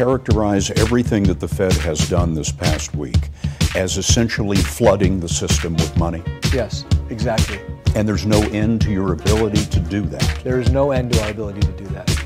you characterize everything that the Fed has done this past week as essentially flooding the system with money? Yes, exactly. And there's no end to your ability to do that. There is no end to our ability to do that.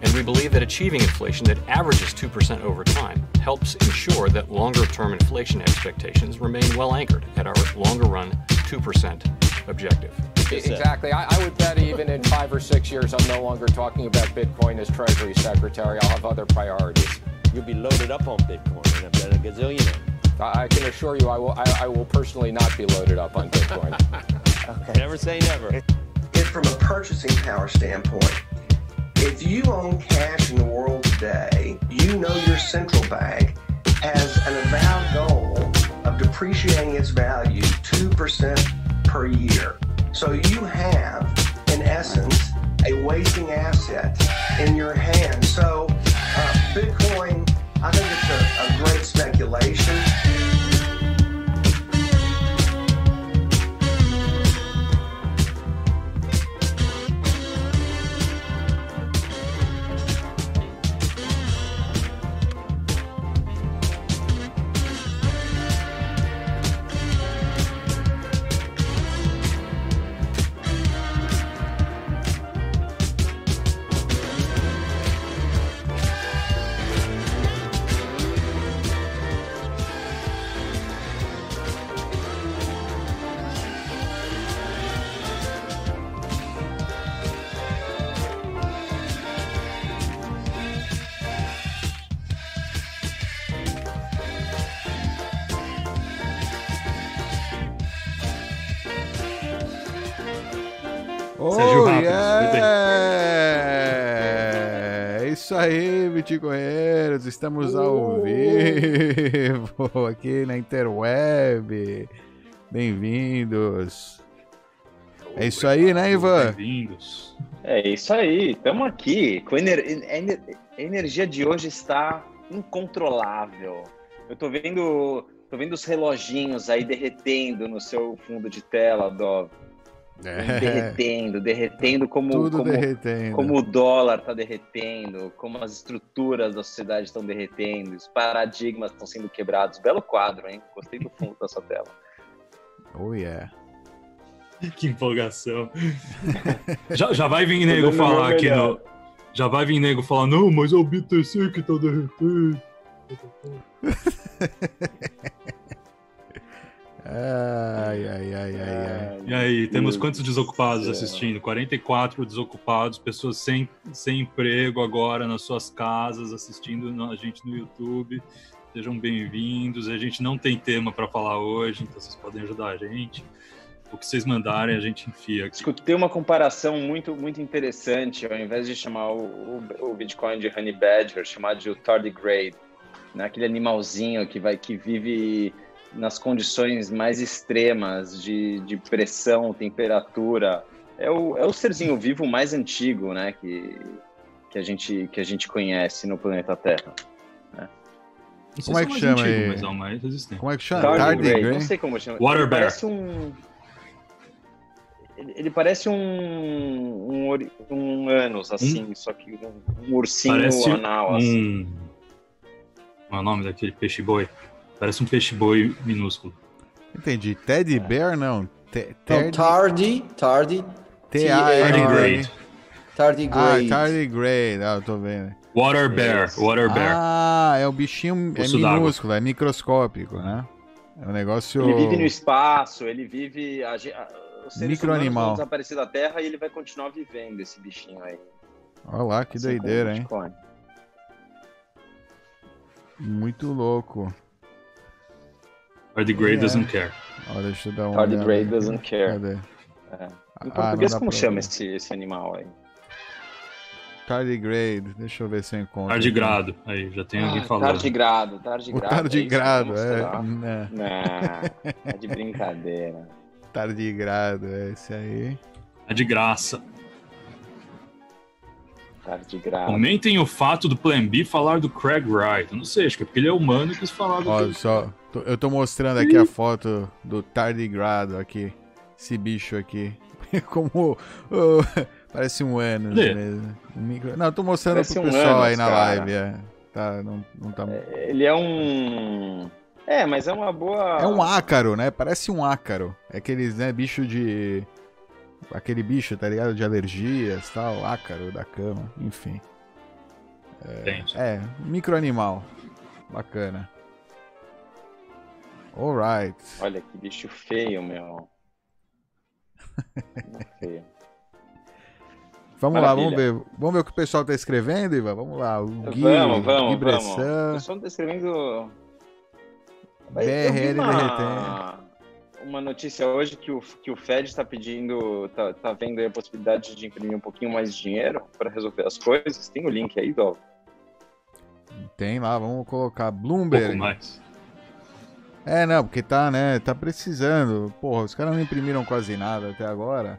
And we believe that achieving inflation that averages 2% over time helps ensure that longer term inflation expectations remain well anchored at our longer run 2% objective. Exactly. I, I, would bet even in five or six years, I'm no longer talking about Bitcoin as Treasury Secretary. I'll have other priorities. You'll be loaded up on Bitcoin and I've been a gazillionaire. I, I can assure you, I will. I, I, will personally not be loaded up on Bitcoin. okay. Never say never. If from a purchasing power standpoint, if you own cash in the world today, you know your central bank has an avowed goal of depreciating its value 2% per year. So you have, in essence, a wasting asset in your hand. So uh, Bitcoin, I think it's a, a great speculation. Estamos ao vivo aqui na Interweb. Bem-vindos. É isso aí, né, Ivan? Bem-vindos. É isso aí, estamos aqui. Com ener... A energia de hoje está incontrolável. Eu tô vendo, tô vendo os reloginhos aí derretendo no seu fundo de tela, Dov. É. Derretendo, derretendo como, Tudo como, derretendo. como o dólar está derretendo, como as estruturas da sociedade estão derretendo, os paradigmas estão sendo quebrados. Belo quadro, hein? Gostei do fundo da sua tela. Oh, yeah. Que empolgação. já, já vai vir nego falar aqui no. Já vai vir nego falar, não, mas é o BTC que tá derretendo. Ai, ai, ai, ai, ai. E aí, temos quantos desocupados assistindo? 44 desocupados, pessoas sem, sem emprego agora nas suas casas, assistindo a gente no YouTube. Sejam bem-vindos. A gente não tem tema para falar hoje, então vocês podem ajudar a gente. O que vocês mandarem, a gente enfia aqui. Escutei uma comparação muito, muito interessante. Ao invés de chamar o, o, o Bitcoin de Honey Badger, chamar de o tardigrade, né? aquele animalzinho que, vai, que vive nas condições mais extremas de, de pressão, temperatura. É o, é o serzinho vivo mais antigo, né, que, que, a, gente, que a gente conhece no planeta Terra. Né? Como é que chama antigo, aí? Mas é o mais resistente. Como é que chama? Tardigrade. Não sei como chama. Water ele Bear. Parece um... Ele parece um, um, um ânus, assim, hum? só que um, um ursinho parece anal, um... assim. Qual é o nome daquele peixe-boi? Parece um peixe-boi minúsculo. Entendi. Teddy Bear, não. Te, não tardy, tardy. T-A-R-D. Tardigrade. Ah, tardigrade. Ah, eu tô vendo. Water Bear. Yes. Water Bear. Ah, é o bichinho é minúsculo, é microscópico, né? É um negócio... Ele vive no espaço, ele vive... A, a, os seres Microanimal. desaparecer da Terra e ele vai continuar vivendo, esse bichinho aí. Olha lá, que Assim doideira, hein? Bitcoin. Muito louco. Tardigrade É. doesn't care. Olha, deixa eu dar uma Tardigrade doesn't care. Cadê? É. Em Ah, português, como chama ver. esse, esse animal aí? Tardigrade. Deixa eu ver se eu encontro. Tardigrado. Aí, já tem alguém Ah, falando. tardigrado, O tardigrado. tardigrado, é. é. mostrar? Não, é de brincadeira. Tardigrado, é esse aí. É de graça. Tardigrado. Comentem o fato do Plan B falar do Craig Wright. Eu não sei, acho que é porque ele é humano e quis falar do. Ó, só. Eu tô mostrando aqui a foto do tardigrado aqui. Esse bicho aqui. Como. oh, parece um ânus Cadê? mesmo. Um micro... Não, eu tô mostrando Parece pro um pessoal ânus, aí na cara. live. É. Tá, não, não tá... Ele é um. É, mas é uma boa. É um ácaro, né? Parece um ácaro. É aqueles, né, bicho de. Aquele bicho, tá ligado? De alergias tal, ácaro da cama, enfim. Entendi. É, microanimal. Bacana. Alright. Olha que bicho feio, meu. Feio. Vamos lá, vamos Maravilha. ver. Vamos ver o que o pessoal tá escrevendo, Ivan? Vamos lá. O Gui, vamos, vamos, Gui vamos. O pessoal tá escrevendo. BRL uma, derretendo. uma notícia hoje que o, que o Fed está pedindo, tá, tá vendo aí a possibilidade de imprimir um pouquinho mais de dinheiro para resolver as coisas. Tem o link aí, Dol. Tem lá, vamos colocar Um Bloomberg. pouco mais. É, não, porque tá, né? Tá precisando. Porra, os caras não imprimiram quase nada até agora.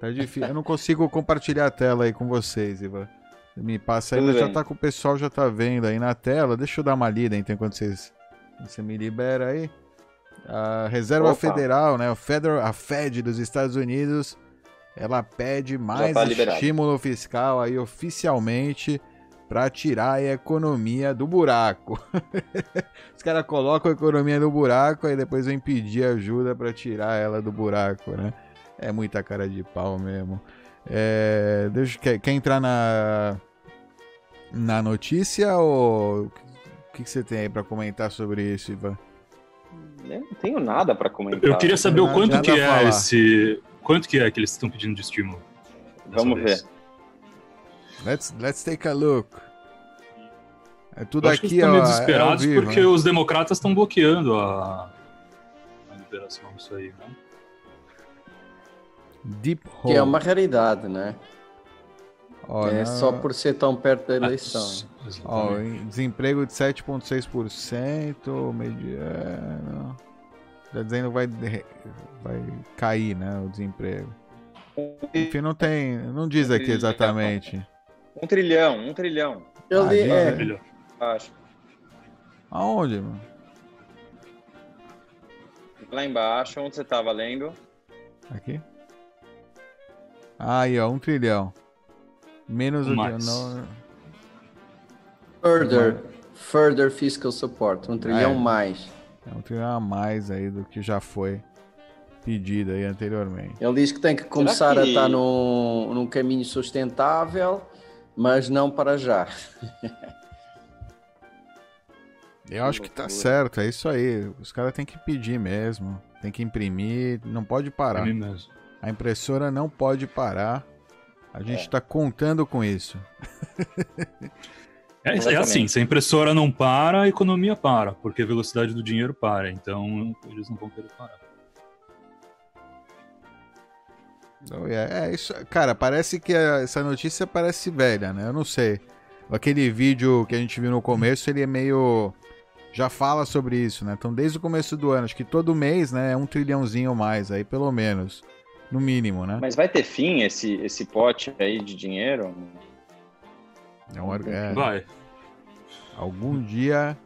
Tá difícil. Eu não consigo compartilhar a tela aí com vocês, Ivan. Me passa aí, mas já tá com o pessoal já tá vendo aí na tela. Deixa eu dar uma lida então enquanto vocês você me libera aí. A Reserva Opa. Federal, né? O Federal, a Fed dos Estados Unidos, ela pede mais tá estímulo fiscal aí oficialmente para tirar a economia do buraco. Os caras colocam a economia no buraco e depois vem pedir ajuda para tirar ela do buraco, né? É muita cara de pau mesmo. É, deixa, quer, quer entrar na, na notícia ou o que, que você tem aí para comentar sobre isso, Ivan? Eu não tenho nada para comentar. Eu queria saber o quanto que é falar. esse. Quanto que é que eles estão pedindo de estímulo? Vamos vez? Let's, let's take a look. É tudo Eu acho que aqui, eles estão ó. meio é desesperados vivo, porque né? os democratas estão bloqueando a, a liberação disso aí, né? Deep Que Hole. é uma raridade, né? É só por ser tão perto da eleição. Ah, desemprego de 7,6%, mediano. Tá dizendo que vai, vai cair, né? O desemprego. Enfim, não tem. Não diz aqui exatamente. Um trilhão, um trilhão. Eu Ah, li- é, aí. Melhor. Acho. Aonde, mano? Lá embaixo, onde você tava lendo. Aqui? Aí, ó, um trilhão. Menos o. Não, further, further fiscal support, um trilhão é. mais. é um trilhão a mais aí do que já foi pedido aí anteriormente. Ele diz que tem que começar a que- estar num, num caminho sustentável, mas não para já. Eu acho que tá certo, é isso aí. Os caras têm que pedir mesmo. Tem que imprimir, não pode parar. A impressora não pode parar. A É. gente tá contando com isso. É, é assim, se a impressora não para, a economia para, porque a velocidade do dinheiro para, então eles não vão querer parar. Então, é, é isso. Cara, parece que a- essa notícia parece velha, né? Eu não sei. Aquele vídeo que a gente viu no começo, ele é meio. Já fala sobre isso, né? Então, desde o começo do ano, acho que todo mês, né? É um trilhãozinho mais aí, pelo menos. No mínimo, né? Mas vai ter fim esse, esse pote aí de dinheiro? É um, é, Vai, algum dia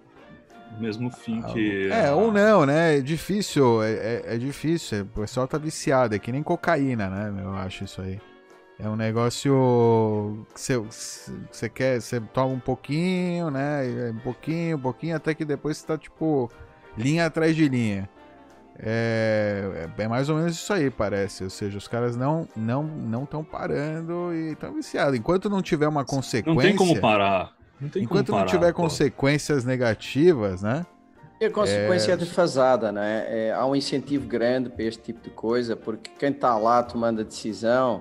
mesmo fim que. É, ou não, né? É difícil, é, é, é difícil. O pessoal tá viciado, é que nem cocaína, né? Eu acho isso aí. É um negócio que você, você quer, você toma um pouquinho, né? e Um pouquinho, um pouquinho, até que depois você tá, tipo, linha atrás de linha. É, é é mais ou menos isso aí, parece. Ou seja, os caras não não não estão parando e estão viciados. Enquanto não tiver uma consequência. Não tem como parar. Não tem Enquanto como não parar, tiver pô. consequências negativas, né? E a consequência é defasada, né? É, há um incentivo grande para este tipo de coisa, porque quem está lá tomando a decisão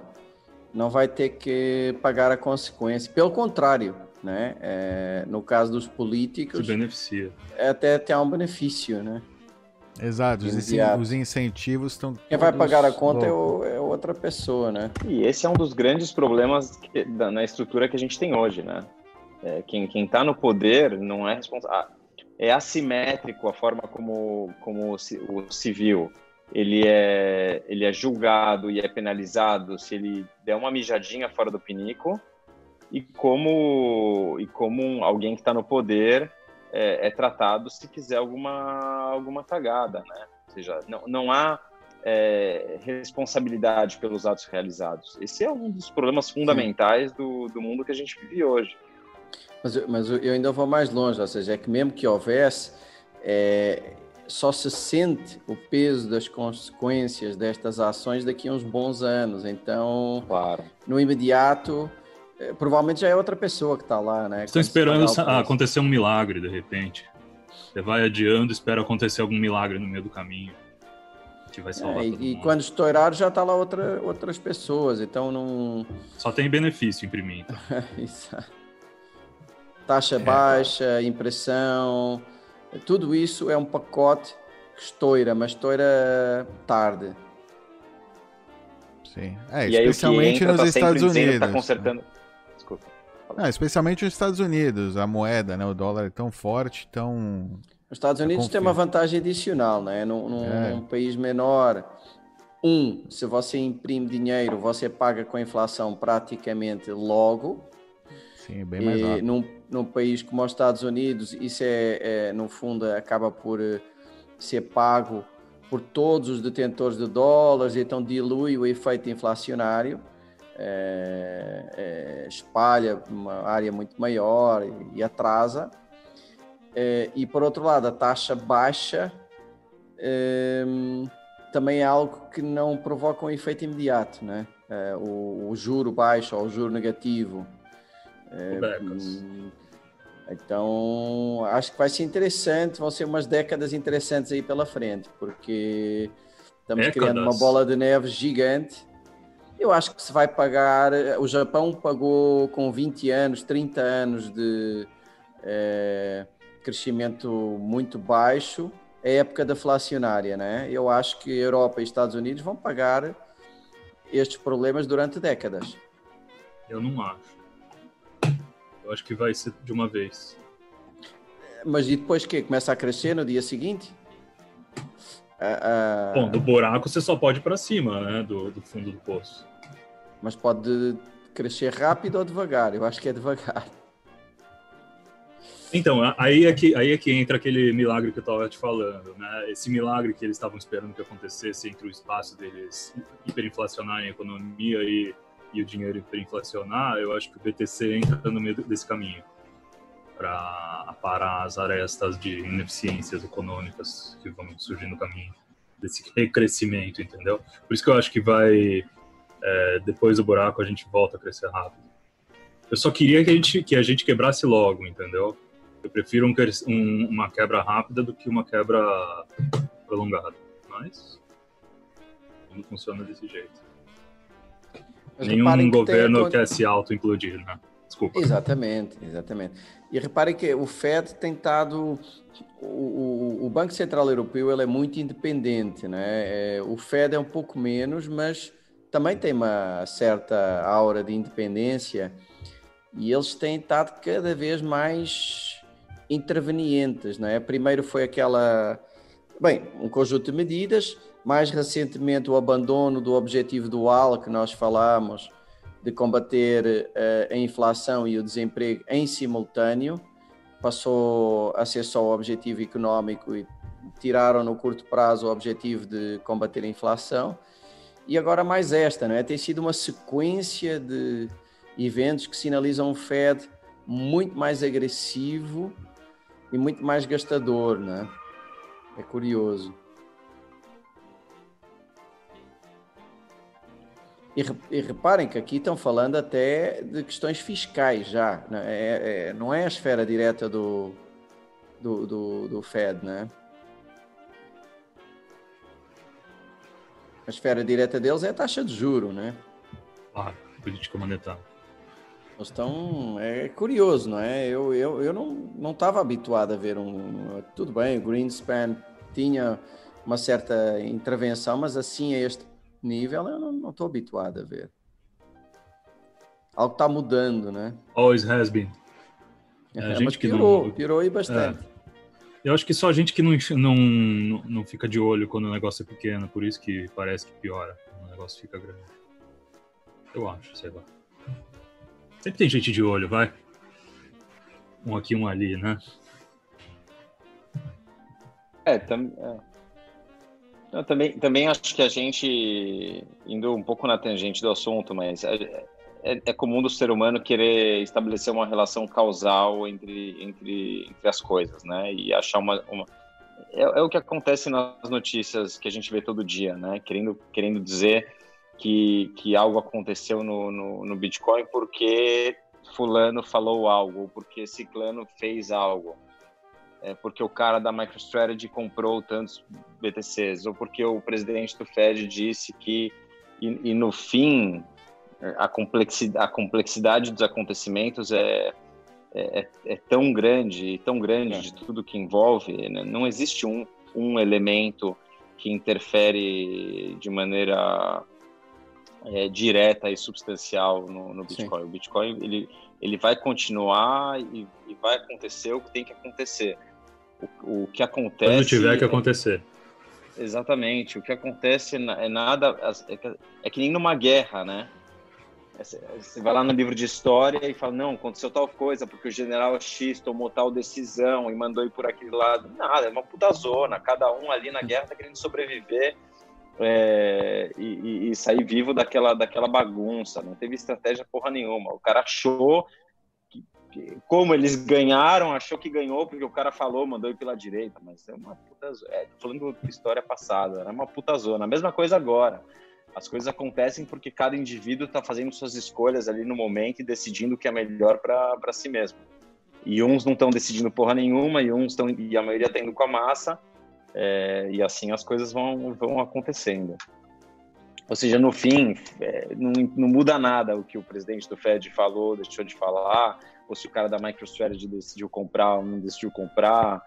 não vai ter que pagar a consequência. Pelo contrário, né? É, no caso dos Se políticos, beneficia. até tem um benefício, né? Exato, os, incen- Imediato. os incentivos estão. Quem vai pagar a conta é, o- é outra pessoa, né? E esse é um dos grandes problemas que- da- na estrutura que a gente tem hoje, né? É, quem quem está no poder não é responsável. É assimétrico a forma como, como o ci- o civil ele é, ele é julgado e é penalizado se ele der uma mijadinha fora do pinico e como, e como alguém que está no poder é, é tratado se fizer alguma, alguma cagada, né? Ou seja, não, não há é, responsabilidade pelos atos realizados. Esse é um dos problemas fundamentais do, do mundo que a gente vive hoje. Mas, mas eu ainda vou mais longe, ou seja, é que mesmo que houvesse, é, só se sente o peso das consequências destas ações daqui a uns bons anos. Então, claro. no imediato, é, provavelmente já é outra pessoa que está lá, né? Estão esperando acontecer um milagre de repente. Você vai adiando, espera acontecer algum milagre no meio do caminho. Que vai salvar é, e, e quando estourar já está lá outra, outras pessoas, então não. Só tem benefício imprimir. Então. Isso taxa é. baixa, impressão, tudo isso é um pacote que estoura, mas estoura tarde. Sim. É, especialmente entra, nos tá Estados tá Unidos. Tá consertando. Desculpa. Não, especialmente nos Estados Unidos, a moeda, né, o dólar é tão forte, tão. Os Estados Unidos têm uma vantagem adicional, né? Num, num, é. num país menor, um, se você imprime dinheiro, você paga com a inflação praticamente logo. Sim, bem mais rápido. Num, num país como os Estados Unidos, isso é, é no fundo, acaba por eh, ser pago por todos os detentores de dólares, então dilui o efeito inflacionário, é, é, espalha uma área muito maior e, e atrasa. É, e por outro lado, a taxa baixa também é algo que não provoca um efeito imediato, né? O, o juro baixo ou o juro negativo é, hum, então, acho que vai ser interessante, vão ser umas décadas interessantes aí pela frente, porque estamos décadas. criando uma bola de neve gigante. Eu acho que se vai pagar. O Japão pagou com 20 anos, 30 anos de é, crescimento muito baixo, a época deflacionária, né? Eu acho que a Europa e Estados Unidos vão pagar estes problemas durante décadas. Eu não acho. Eu acho que vai ser de uma vez. Mas e depois que começa a crescer no dia seguinte? Bom, do buraco você só pode ir para cima, né? Do, do fundo do poço. Mas pode crescer rápido ou devagar? Eu acho que é devagar. Então, aí é que, aí é que entra aquele milagre que eu estava te falando, né? Esse milagre que eles estavam esperando que acontecesse entre o espaço deles hiperinflacionarem a economia e e o dinheiro hiperinflacionar, eu acho que o BTC entra no meio desse caminho para parar as arestas de ineficiências econômicas que vão surgir no caminho desse recrescimento, entendeu? Por isso que eu acho que vai é, depois do buraco a gente volta a crescer rápido. Eu só queria que a gente que a gente quebrasse logo, entendeu? Eu prefiro um, um, uma quebra rápida do que uma quebra prolongada, mas não funciona desse jeito. Mas Nenhum governo tem... quer se auto-implodir, né? Desculpa. Exatamente, exatamente. E reparem que o Fed tem estado. O, o, o, Banco Central Europeu ele é muito independente, né? É, o Fed é um pouco menos, mas também tem uma certa aura de independência e eles têm estado cada vez mais intervenientes, não é? Primeiro foi aquela, bem, um conjunto de medidas, mais recentemente, o abandono do objetivo dual que nós falamos de combater uh, a inflação e o desemprego em simultâneo, passou a ser só o objetivo económico e tiraram no curto prazo o objetivo de combater a inflação. E agora mais esta, não é? Tem sido uma sequência de eventos que sinalizam um Fed muito mais agressivo e muito mais gastador, não é? É curioso. E, e, reparem que aqui estão falando até de questões fiscais já, né? é, é, não é a esfera direta do, do, do, do Fed, né? A esfera direta deles é a taxa de juro, né? Claro, política monetária. Então, é curioso, não é? Eu, eu, eu não estava habituado a ver um... Tudo bem, o Greenspan tinha uma certa intervenção, mas assim a este nível eu não estou habituado a ver. Algo está mudando, né? Always has been. É, a gente que piorou, não... piorou e bastante. É. Eu acho que só a gente que não, não, não fica de olho quando o negócio é pequeno, por isso que parece que piora quando o negócio fica grande. Eu acho, sei lá. Sempre tem gente de olho, vai. Um aqui, um ali, né? É, também. É. Eu também, também acho que a gente, indo um pouco na tangente do assunto, mas a, é, é, comum do ser humano querer estabelecer uma relação causal entre, entre, entre as coisas, né? E achar uma. uma... É, é, o que acontece nas notícias que a gente vê todo dia, né? Querendo, querendo dizer que, que algo aconteceu no, no, no Bitcoin porque Fulano falou algo, porque Ciclano fez algo. É porque o cara da MicroStrategy comprou tantos BTCs, ou porque o presidente do Fed disse que. E, e no fim, a complexidade, a complexidade dos acontecimentos é, é, é, é tão grande, tão grande de tudo que envolve, né? não existe um, um elemento que interfere de maneira é, direta e substancial no, no Bitcoin. Sim. O Bitcoin ele, ele vai continuar e, e, vai acontecer o que tem que acontecer. O, o que acontece. Quando tiver que é acontecer. exatamente. O que acontece é nada. É que, é que nem numa guerra, né? Você vai lá no livro de história e fala, não, aconteceu tal coisa, porque o general X tomou tal decisão e mandou ir por aquele lado. Nada, é uma puta zona. Cada um ali na guerra tá querendo sobreviver é, e, e, sair vivo daquela, daquela bagunça. Não teve estratégia porra nenhuma. O cara achou, que, que, como eles ganharam, achou que ganhou porque o cara falou, mandou ir pela direita. Mas é uma puta. É, falando de história passada, era uma puta zona. A mesma coisa agora. As coisas acontecem porque cada indivíduo está fazendo suas escolhas ali no momento e decidindo o que é melhor para si mesmo. E uns não estão decidindo porra nenhuma, e uns estão e a maioria está indo com a massa, é, e assim as coisas vão, vão acontecendo. Ou seja, no fim, é, não, não, muda nada o que o presidente do Fed falou, deixou de falar, ou se o cara da MicroStrategy decidiu comprar ou não decidiu comprar.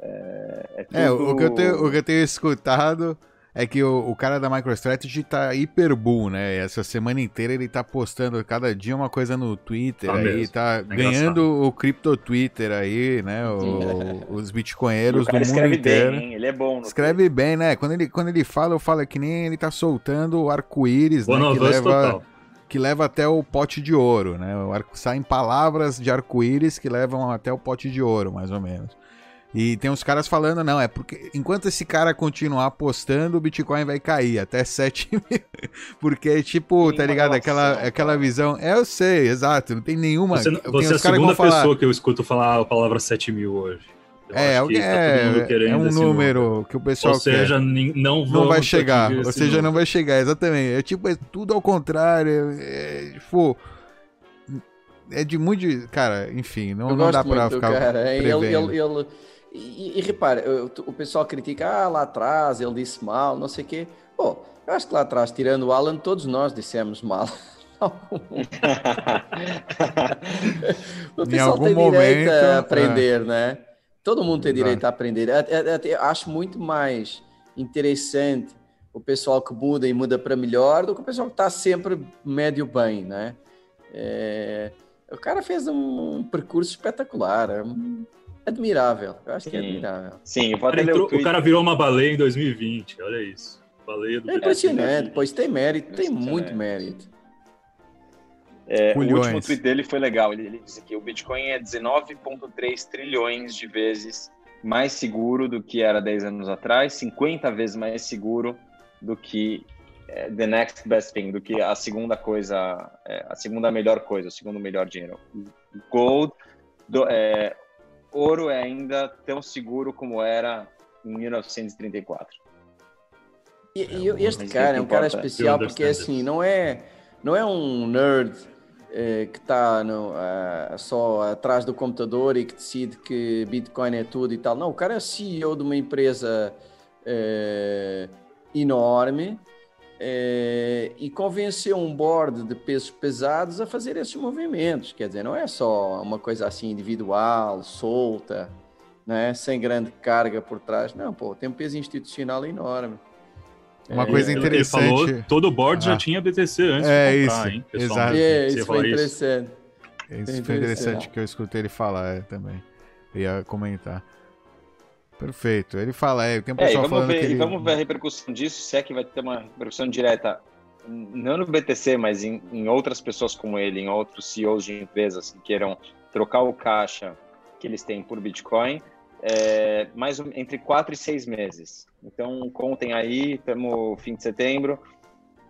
É, é, tudo... é o, que eu tenho, o que eu tenho escutado é que o, o cara da MicroStrategy tá hiper bull, né? Essa semana inteira ele tá postando cada dia uma coisa no Twitter, tá aí mesmo. tá é ganhando engraçado. o cripto Twitter aí, né? O, os bitcoinheiros do mundo inteiro. Bem, ele é bom. escreve Twitter. bem, né? Quando ele, quando ele fala, eu falo que nem ele tá soltando o arco-íris, né? Que leva, total. que leva até o pote de ouro, né? O arco, saem palavras de arco-íris que levam até o pote de ouro, mais ou menos. E tem uns caras falando, não, é porque enquanto esse cara continuar apostando, o Bitcoin vai cair até 7 mil. porque, tipo, Sim, tá ligado? Aquela, aquela visão. É, eu sei, exato. Não tem nenhuma. Você, você é a segunda pessoa falar... que eu escuto falar a palavra 7 mil hoje. Eu é, tá é, é um número, número, que o pessoal Ou seja, quer. não não vai chegar. Ou seja, número. não vai chegar, exatamente. É tipo, é tudo ao contrário. É, tipo, é de muito. Cara, enfim, não, não dá pra muito, ficar. Cara. Ele, ele, ele, e, e repara, o pessoal critica, ah, lá atrás ele disse mal, não sei o quê. Pô, eu acho que lá atrás, tirando o Alan, todos nós dissemos mal. o pessoal tem momento, direito a aprender, é. né? Todo mundo tem direito a aprender. Eu acho muito mais interessante o pessoal que muda e muda para melhor do que o pessoal que está sempre médio bem, né? É... O cara fez um percurso espetacular. É admirável. Eu acho Sim. que é admirável. Sim, o, cara entrou, o, cara virou uma baleia em 2020, olha isso. Baleia do É impressionante, pois tem mérito, tem muito mérito. É, o último tweet dele foi legal. Ele, ele disse que o Bitcoin é 19,3 trilhões de vezes mais seguro do que era 10 anos atrás, 50 vezes mais seguro do que é, the next best thing, do que a segunda coisa, é, a segunda melhor coisa, o segundo melhor dinheiro. Gold, do, é, ouro é ainda tão seguro como era em 1934. E, e este cara é um cara especial porque assim não é não é um nerd eh, que está uh, só atrás do computador e que decide que Bitcoin é tudo e tal. Não, o cara é CEO de uma empresa eh, enorme é, e convenceu um board de pesos pesados a fazer esses movimentos. Quer dizer, não é só uma coisa assim individual, solta, né? sem grande carga por trás. Não, pô, tem um peso institucional enorme. Uma é, coisa interessante. Ele falou, todo o board ah. já tinha BTC antes é de comprar, isso, hein? Exato. É, isso foi interessante. Isso, isso foi interessante que eu escutei ele falar é, também. Eu ia comentar. Perfeito. Ele fala, é, tem um pessoal é, vamos ver, ele... vamos ver a repercussão disso, se é que vai ter uma repercussão direta, não no BTC, mas em, em outras pessoas como ele, em outros CEOs de empresas que queiram trocar o caixa que eles têm por Bitcoin, é, mais entre quatro e seis meses. Então, contem aí, estamos fim de setembro,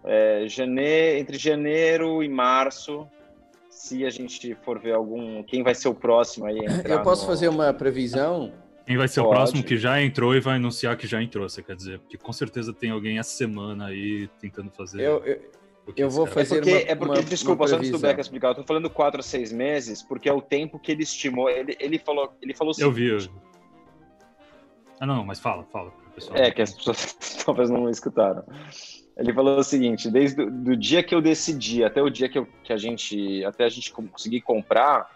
é, janeiro, entre janeiro e março, se a gente for ver algum. Quem vai ser o próximo aí? Eu posso no... fazer uma previsão? Quem vai ser Pode. o próximo que já entrou e vai anunciar que já entrou, você quer dizer? Porque com certeza tem alguém essa semana aí tentando fazer. Eu, eu, eu vou fazer é porque, uma, é porque uma, desculpa, uma só antes do Beca explicar, eu tô falando quatro a seis meses, porque é o tempo que ele estimou. Ele, ele falou, ele falou Eu vi. Eu... Ah, não, mas fala, fala. Pessoal. É, que as pessoas talvez não escutaram. Ele falou o seguinte: desde o dia que eu decidi até o dia que, eu, que a gente até a gente conseguir comprar,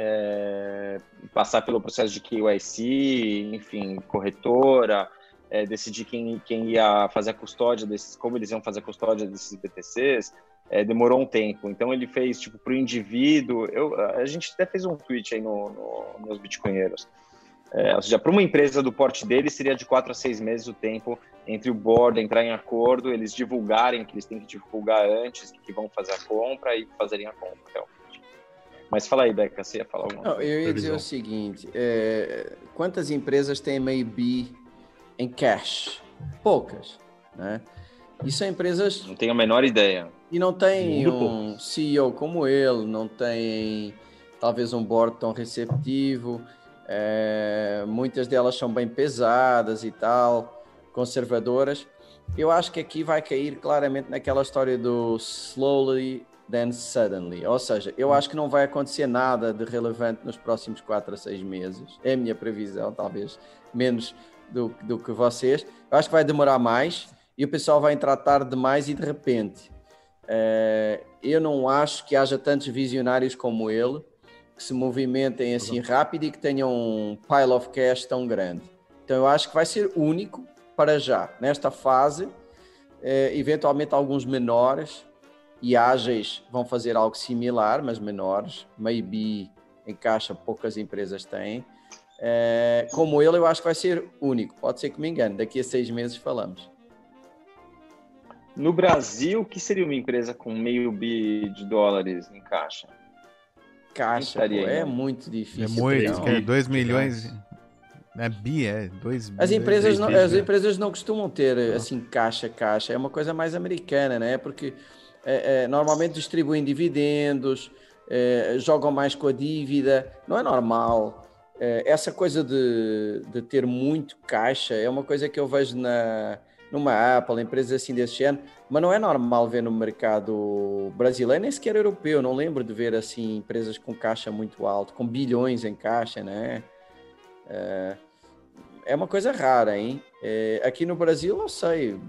é, passar pelo processo de KYC, enfim, corretora, é, decidir quem, quem ia fazer a custódia desses, como eles iam fazer a custódia desses BTCs, é, demorou um tempo. Então ele fez tipo para o indivíduo. Eu, a gente até fez um tweet aí no, no nos bitcoinheiros. É, ou seja, para uma empresa do porte dele, seria de quatro a seis meses o tempo entre o board entrar em acordo, eles divulgarem que eles têm que divulgar antes, que vão fazer a compra e fazerem a compra, realmente. Mas fala aí, Beca, você ia falar alguma Não, Eu ia dizer o seguinte, é, quantas empresas têm maybe em cash? Poucas, né? E são empresas... Não tenho a menor ideia. E não tem um CEO como ele, não tem talvez um board tão receptivo é, muitas delas são bem pesadas e tal, conservadoras. Eu acho que aqui vai cair claramente naquela história do slowly then suddenly. Ou seja, eu acho que não vai acontecer nada de relevante nos próximos 4 a 6 meses. É a minha previsão, talvez menos do, do que vocês. Eu acho que vai demorar mais e o pessoal vai entrar tarde demais e de repente. É, eu não acho que haja tantos visionários como ele que se movimentem assim rápido e que tenham um pile of cash tão grande. Então eu acho que vai ser único para já, nesta fase. Eh, eventualmente alguns menores e ágeis vão fazer algo similar, mas menores. Maybe em caixa poucas empresas têm. Eh, como ele, eu acho que vai ser único. Pode ser que me engane, daqui a seis meses falamos. No Brasil, o que seria uma empresa com meio bi de dólares em caixa? caixa, pô, é muito difícil. É muito, é 2 milhões. É bi, é 2 As empresas não, as empresas não costumam ter assim caixa, caixa. É uma coisa mais americana, né? Porque é, é, normalmente distribuem dividendos, é, jogam mais com a dívida. Não é normal. É, essa coisa de, de ter muito caixa é uma coisa que eu vejo na, numa Apple, empresas assim desse género, mas não é normal ver no mercado brasileiro, nem sequer europeu. Não lembro de ver assim empresas com caixa muito alto, com bilhões em caixa, né? É, é uma coisa rara, hein? Aqui no Brasil, não sei.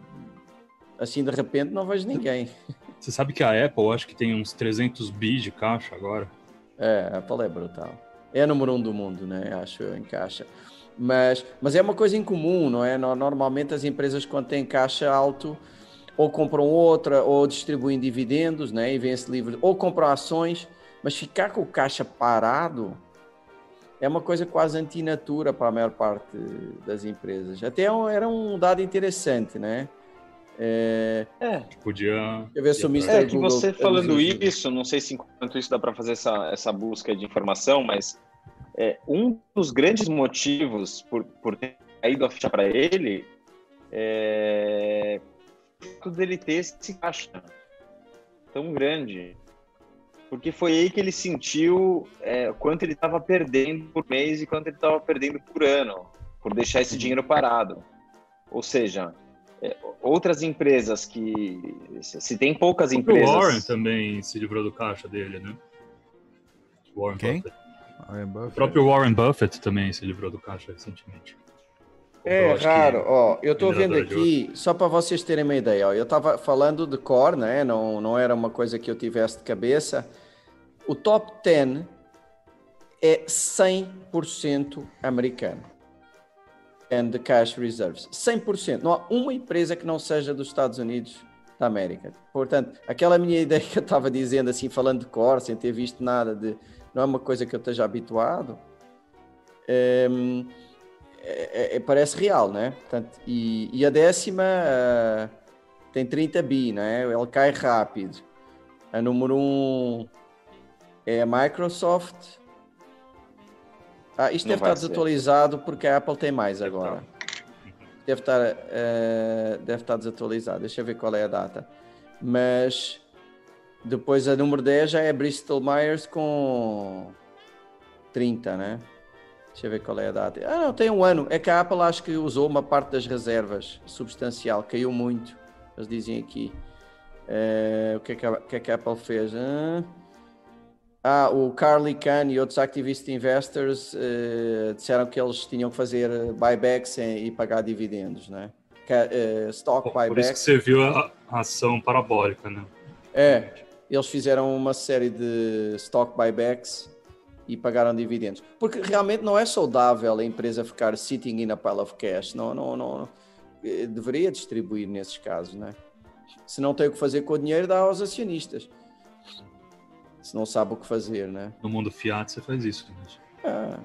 Assim, de repente, não vejo ninguém. Você sabe que a Apple, acho que tem uns 300 bi de caixa agora. É, a Apple é brutal. É a número um do mundo, né? Acho, em caixa. Mas, mas é uma coisa incomum, não é? Normalmente as empresas, quando têm caixa alto, ou compram outra, ou distribuem dividendos, né? E vêm-se ou compram ações, mas ficar com o caixa parado é uma coisa quase antinatura para a maior parte das empresas. Até é era um dado interessante, né? É, é. Podia. Eu ver se o Mr. É que Google você falando isso, não sei se enquanto isso dá para fazer essa, essa busca de informação, mas é, um dos grandes motivos por, por ter caído a ficha para ele é dele ter esse caixa tão grande. Porque foi aí que ele sentiu é, quanto ele estava perdendo por mês e quanto ele estava perdendo por ano, por deixar esse dinheiro parado. Ou seja, é, outras empresas que. Se tem poucas empresas. O Warren também se livrou do caixa dele, né? Warren Quem? Buffett. O próprio Warren Buffett também se livrou do caixa recentemente. É raro, ó. Eu estou vendo aqui, só para vocês terem uma ideia, ó, eu estava falando de core, né? Não, não era uma coisa que eu tivesse de cabeça. O top 10 é 100% americano. And cash reserves. 100%. Não há uma empresa que não seja dos Estados Unidos da América. Portanto, aquela minha ideia que eu estava dizendo, assim, falando de core, sem ter visto nada de não é uma coisa que eu esteja habituado, ehm, é, é, é, parece real, né? Portanto, e, e a décima uh, tem 30 bi, né? Ele cai rápido. A número 1 um é a Microsoft. Ah, isto não deve estar desatualizado ser. porque a Apple tem mais agora. deve estar, uh, deve estar desatualizado. Deixa eu ver qual é a data. Mas depois a número 10 já é Bristol Myers com 30, né? Deixa eu ver qual é a data. Ah, não, tem um ano. É que a Apple acho que usou uma parte das reservas substancial, caiu muito. Eles dizem aqui. Uh, o, que é que a, o que é que a Apple fez? Uh, ah, o Carly Khan e outros activist investors uh, disseram que eles tinham que fazer buybacks e, pagar dividendos, né? Uh, stock Por buybacks. Por isso que você viu a ação parabólica, né? É, eles fizeram uma série de stock buybacks e pagaram dividendos. Porque realmente não é saudável a empresa ficar sitting in a pile of cash. Não, não, não. Eh, deveria distribuir nesses casos, né? Se não tem o que fazer com o dinheiro, dá aos acionistas. Se não sabe o que fazer, né? No mundo fiat você faz isso. Mas... Ah,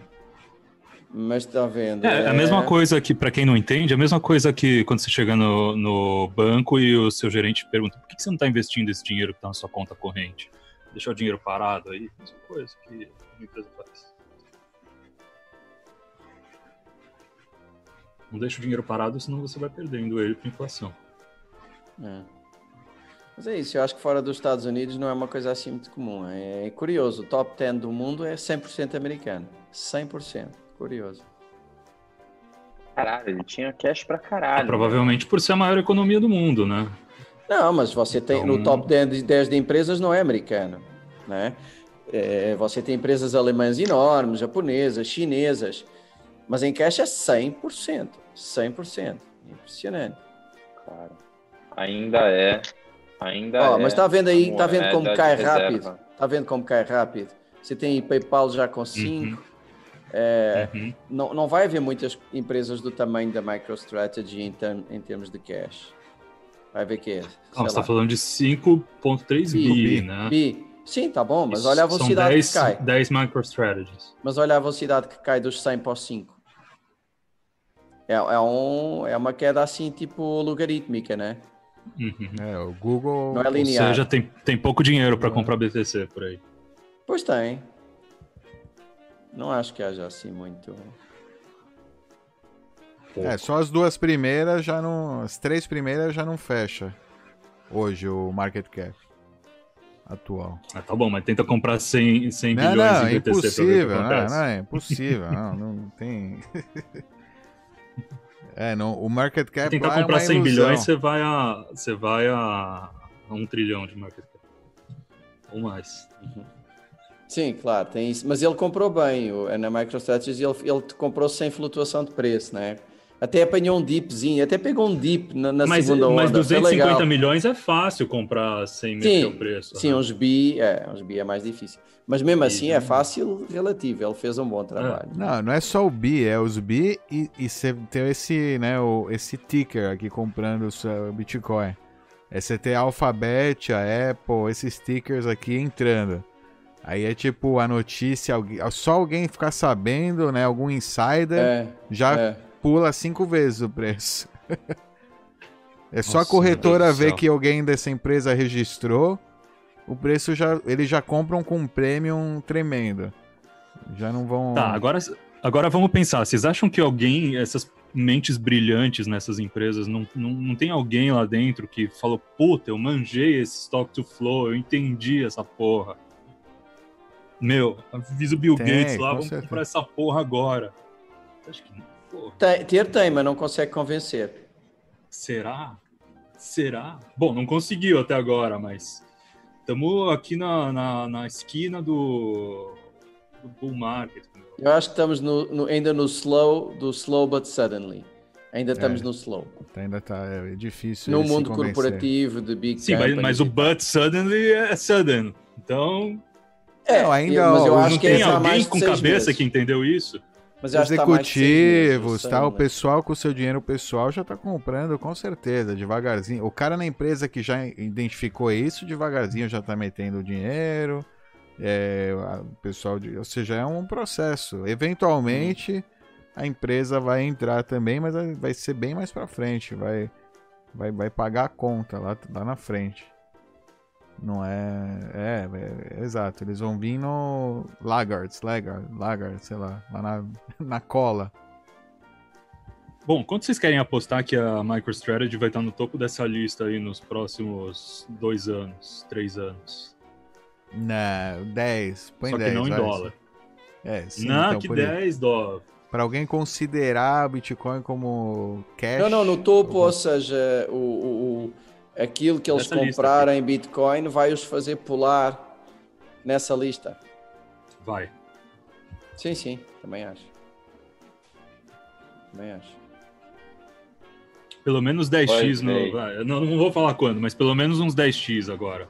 mas está vendo. É, é, a mesma coisa que, para quem não entende, é a mesma coisa que quando você chega no, no banco e o seu gerente pergunta por que você não está investindo esse dinheiro que está na sua conta corrente? Deixar o dinheiro parado aí? Essa coisa que a empresa faz. Não deixa o dinheiro parado, senão você vai perdendo ele para inflação. É. Mas é isso, eu acho que fora dos Estados Unidos não é uma coisa assim muito comum. É, curioso, o top 10 do mundo é 100% americano. 100%. Curioso. Caralho, ele tinha cash pra caralho. É, provavelmente por ser a maior economia do mundo, né? Não, mas você tem então... no top 10 de, 10 de empresas não é americano, né? É, você tem empresas alemãs enormes, japonesas, chinesas, mas em cash é 100%, 100%. Impressionante. Claro. Ainda é Ainda oh, é. Mas está vendo aí, está vendo como cai rápido. Está vendo como cai rápido. Você tem PayPal já com 5. Uhum. É, uhum. não, não vai haver muitas empresas do tamanho da MicroStrategy em, term, em termos de cash. Vai ver que é. Ah, você está falando de 5,3 bi, bi, né? Bi. Sim, tá bom, mas olha a velocidade 10, que cai. 10 MicroStrategies. Mas olha a velocidade que cai dos 100 para os 5. É, é, um, é uma queda assim, tipo logarítmica, né? Uhum. É, o Google. Não é linear. Ou seja, tem, tem pouco dinheiro para comprar BTC por aí. Pois tem. Não acho que haja assim muito. É, só as duas primeiras já não. As três primeiras já não fecha. Hoje o market cap atual. Ah, tá bom, mas tenta comprar 100, 100 não, bilhões não, em BTC impossível, não, não, é impossível, não, não tem. É, não, o market cap. Tentar é comprar 100 ilusão. bilhões, você vai a. Você vai a, a um trilhão de market cap. Ou mais. Uhum. Sim, claro, tem isso. Mas ele comprou bem. O, na MicroStrategy ele, ele comprou sem flutuação de preço, né? Até apanhou um dipzinho, até pegou um dip na, na mas, segunda onda. Mas 250 milhões é fácil comprar sem mexer o preço. Sim, né? uns bi, é, uns bi é mais difícil. Mas mesmo assim é fácil relativo, ele fez um bom trabalho. É. Não, não é só o bi, é os bi e, e você tem esse, né, o, esse ticker aqui comprando o seu Bitcoin. É você ter a Alphabet, a Apple, esses stickers aqui entrando. Aí é tipo a notícia, só alguém ficar sabendo, né? Algum insider é, já é pula cinco vezes o preço. é só Nossa, a corretora ver que alguém dessa empresa registrou, o preço já. Eles já compram com um premium tremendo. Já não vão. Tá, agora, agora vamos pensar. Vocês acham que alguém, essas mentes brilhantes nessas empresas, não, não, não tem alguém lá dentro que falou, puta, eu manjei esse stock to flow, eu entendi essa porra. Meu, avisa o Bill tem, Gates lá, vamos certeza. comprar essa porra agora. Acho que não. Tem, ter tem, mas não consegue convencer. Será? Será? Bom, não conseguiu até agora, mas estamos aqui na, na, na, esquina do, do bull market. Eu acho que estamos no, no, ainda no slow, do slow but suddenly. Ainda estamos é, no slow. Ainda está é difícil. No mundo corporativo, de big Sim, mas, mas, o but suddenly é sudden. Então. É, não, ainda mas eu acho que tem alguém com cabeça meses. que entendeu isso? Mas executivos, tá, tá? O pessoal com o seu dinheiro pessoal já tá comprando, com certeza, devagarzinho. O cara na empresa que já identificou isso, devagarzinho já tá metendo o dinheiro. É, o pessoal, de, ou seja, é um processo. Eventualmente a empresa vai entrar também, mas vai ser bem mais para frente, vai, vai, vai pagar a conta lá, lá na frente. Não é, é, é, é, exato. Eles vão vir no Laggards, Laggard, Laggard, sei lá, lá na, na cola. Bom, quanto vocês querem apostar que a MicroStrategy vai estar no topo dessa lista aí nos próximos dois anos, três anos? Não, 10. Põe Só 10. que não em vai. dólar. É, sim, não, então, que por aí. 10 dólares. Para alguém considerar o Bitcoin como cash. Não, não, no topo, ou seja, o, o, o- aquilo que eles Nessa lista compraram em Bitcoin vai os fazer pular nessa lista. Vai. Sim, sim, também acho. Também acho. Pelo menos 10x Pois no. vai, eu não, não vou falar quando, mas pelo menos uns 10x agora.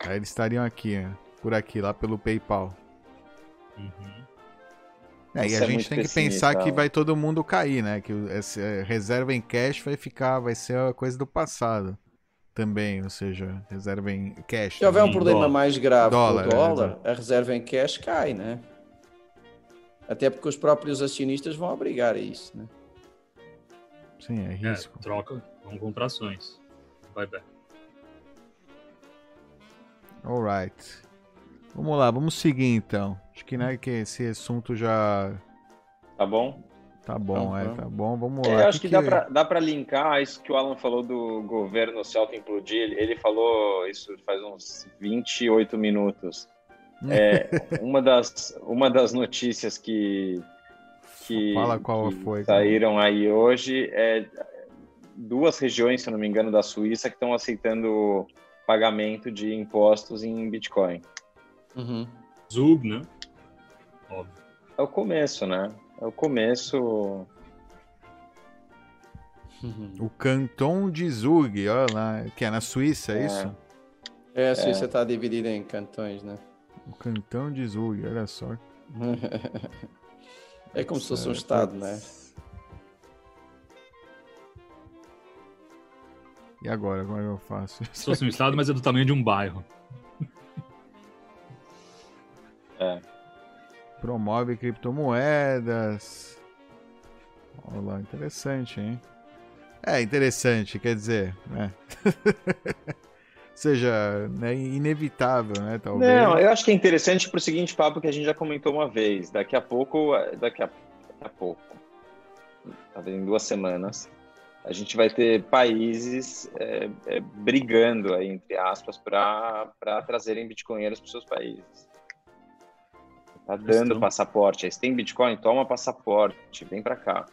Aí eles estariam aqui, por aqui, lá pelo PayPal. Uhum. É, e a é gente tem que pensar que vai todo mundo cair, né? Que eh, reserva em cash vai ficar, vai ser a coisa do passado também, ou seja, reserva em cash. Se houver um em problema dólar. mais grave Dólar, com o é, dólar, exato. a reserva em cash cai, né? Até porque os próprios acionistas vão obrigar a isso, né? Sim, é É, risco. troca, vamos comprar ações. Vai bem. Alright. Vamos lá, vamos seguir então. Acho que né, que esse assunto já Tá bom? tá bom, Então, é, vamos. tá bom. Vamos É, lá. eu acho que, dá pra, dá pra linkar isso que o Alan falou do governo se auto-implodir. Ele, ele falou isso faz uns 28 minutos. É, uma, das, uma das notícias que, que, Fala qual que foi. saíram aí hoje é duas regiões, se eu não me engano, da Suíça que estão aceitando pagamento de impostos em Bitcoin. Uhum. Zug, né? Óbvio. É o começo, né? É o começo. O Canton de Zug, olha lá, que é na Suíça, é, É. isso? É, a Suíça está dividida em cantões, né? O Cantão de Zug, olha só. É como se fosse um É, estado, né? E agora, como é que eu faço? Se fosse um estado, mas é do tamanho de um bairro. É. Promove criptomoedas. Olha lá, interessante, hein? É, interessante, quer dizer, né? Seja né, inevitável, né? Talvez. Não, eu acho que é interessante pro seguinte papo que a gente já comentou uma vez. Daqui a pouco, daqui a, daqui a pouco, talvez em duas semanas, a gente vai ter países é, é, brigando, aí, entre aspas, para trazerem bitcoinheiros para seus países. Tá dando Estão. passaporte. Aí, se tem Bitcoin, toma passaporte, vem para cá.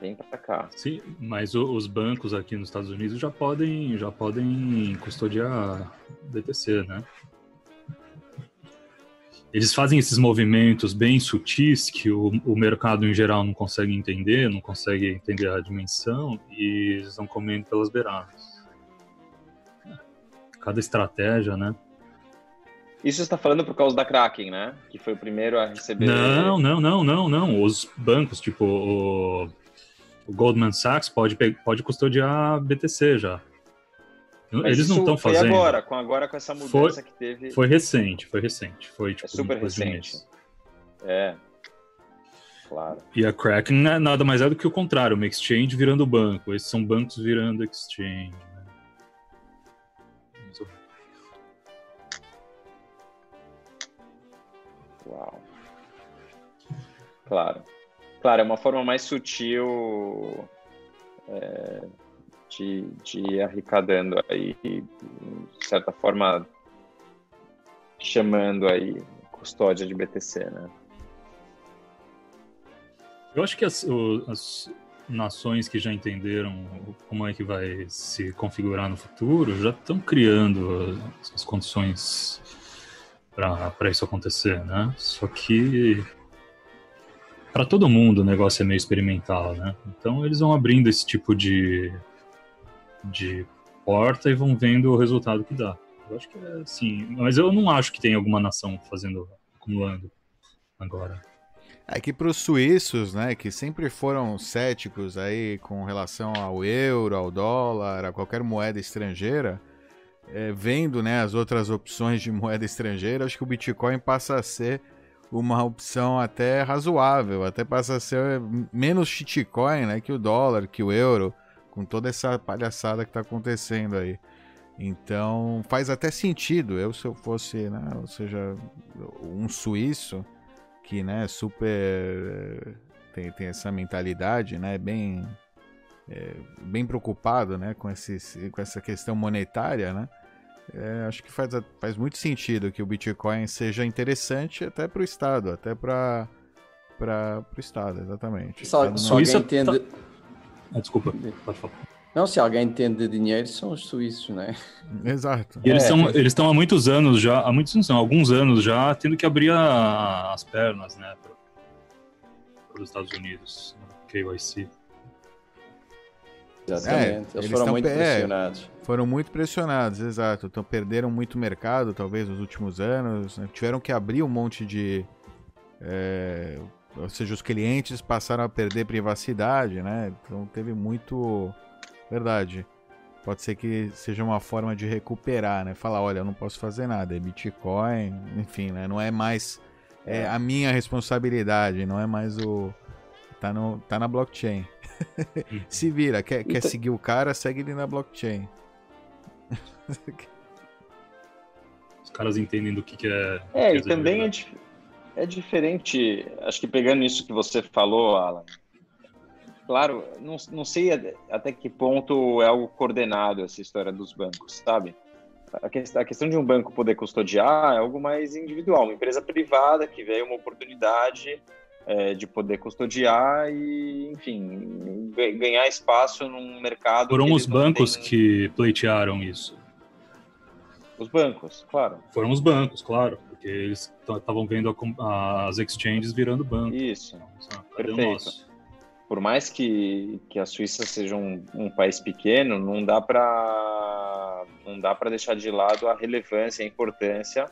Vem para cá. Sim, mas os bancos aqui nos Estados Unidos já podem, já podem custodiar BTC, né? Eles fazem esses movimentos bem sutis que o, o mercado em geral não consegue entender, não consegue entender a dimensão e eles estão comendo pelas beiradas. Cada estratégia, né? Isso você está falando por causa da Kraken, né? Que foi o primeiro a receber. Não, não, não, não, não. Os bancos, tipo o, o Goldman Sachs, pode, pode custodiar BTC já. Mas Eles não estão foi fazendo. agora, com agora com essa mudança que teve. Foi recente, foi recente. Foi tipo É super um recente. É. Claro. E a Kraken é nada mais é do que o contrário, uma exchange virando banco. Esses são bancos virando exchange. Uau. Claro. Claro, é uma forma mais sutil é, de, de ir arrecadando aí, de certa forma, chamando aí custódia de BTC, né? Eu acho que as, o- as nações que já entenderam como é que vai se configurar no futuro já estão criando as, as condições para isso acontecer, né? Só que para todo mundo o negócio é meio experimental, né? Então eles vão abrindo esse tipo de, de porta e vão vendo o resultado que dá. Eu acho que é assim, mas eu não acho que tem alguma nação fazendo acumulando agora. É que para os suíços, né, que sempre foram céticos aí com relação ao euro, ao dólar, a qualquer moeda estrangeira, é, vendo né, as outras opções de moeda estrangeira, acho que o Bitcoin passa a ser uma opção até razoável, até passa a ser menos shitcoin né, que o dólar, que o euro, com toda essa palhaçada que está acontecendo aí. Então faz até sentido. Eu, se eu fosse, né, ou seja, um suíço que né, super tem, tem essa mentalidade, né? Bem, é, bem preocupado, né? Com, esse, com essa questão monetária, né? É, acho que faz, faz muito sentido que o Bitcoin seja interessante até para o Estado, até para o Estado, exatamente. Só, tá só alguém entende... Tá... Ah, desculpa, pode falar. Não, se alguém entende de dinheiro, são os suíços, né? Exato. E eles estão é. eles há muitos anos já, há muitos não, alguns anos já, tendo que abrir a, as pernas, né, para os Estados Unidos, KYC. Exatamente, é, eles, foram muito é, pressionados. Foram muito pressionados, exato. Então perderam muito mercado, talvez, nos últimos anos. Né? Tiveram que abrir um monte de. É, ou seja, os clientes passaram a perder privacidade, né? Então teve muito Verdade. Pode ser que seja uma forma de recuperar, né? Falar, olha, eu não posso fazer nada, é Bitcoin, enfim, né? Não é mais é, a minha responsabilidade, não é mais o tá no tá na blockchain. Se vira, quer, quer seguir o cara, segue ele na blockchain. Os caras entendem do que, que é. É, que e também é, é diferente. Acho que pegando isso que você falou, Alan, claro, não, não sei até que ponto é algo coordenado essa história dos bancos, sabe? A, que, a questão de um banco poder custodiar é algo mais individual, uma empresa privada que veio uma oportunidade é, de poder custodiar e, enfim, ganhar espaço num mercado. Foram os bancos têm... que pleitearam isso. Os bancos, claro. Foram os bancos, claro, porque eles estavam vendo a, as exchanges virando banco. Isso. Perfeito por mais que, que a Suíça seja um, um país pequeno, não dá para não dá para deixar de lado a relevância, a importância,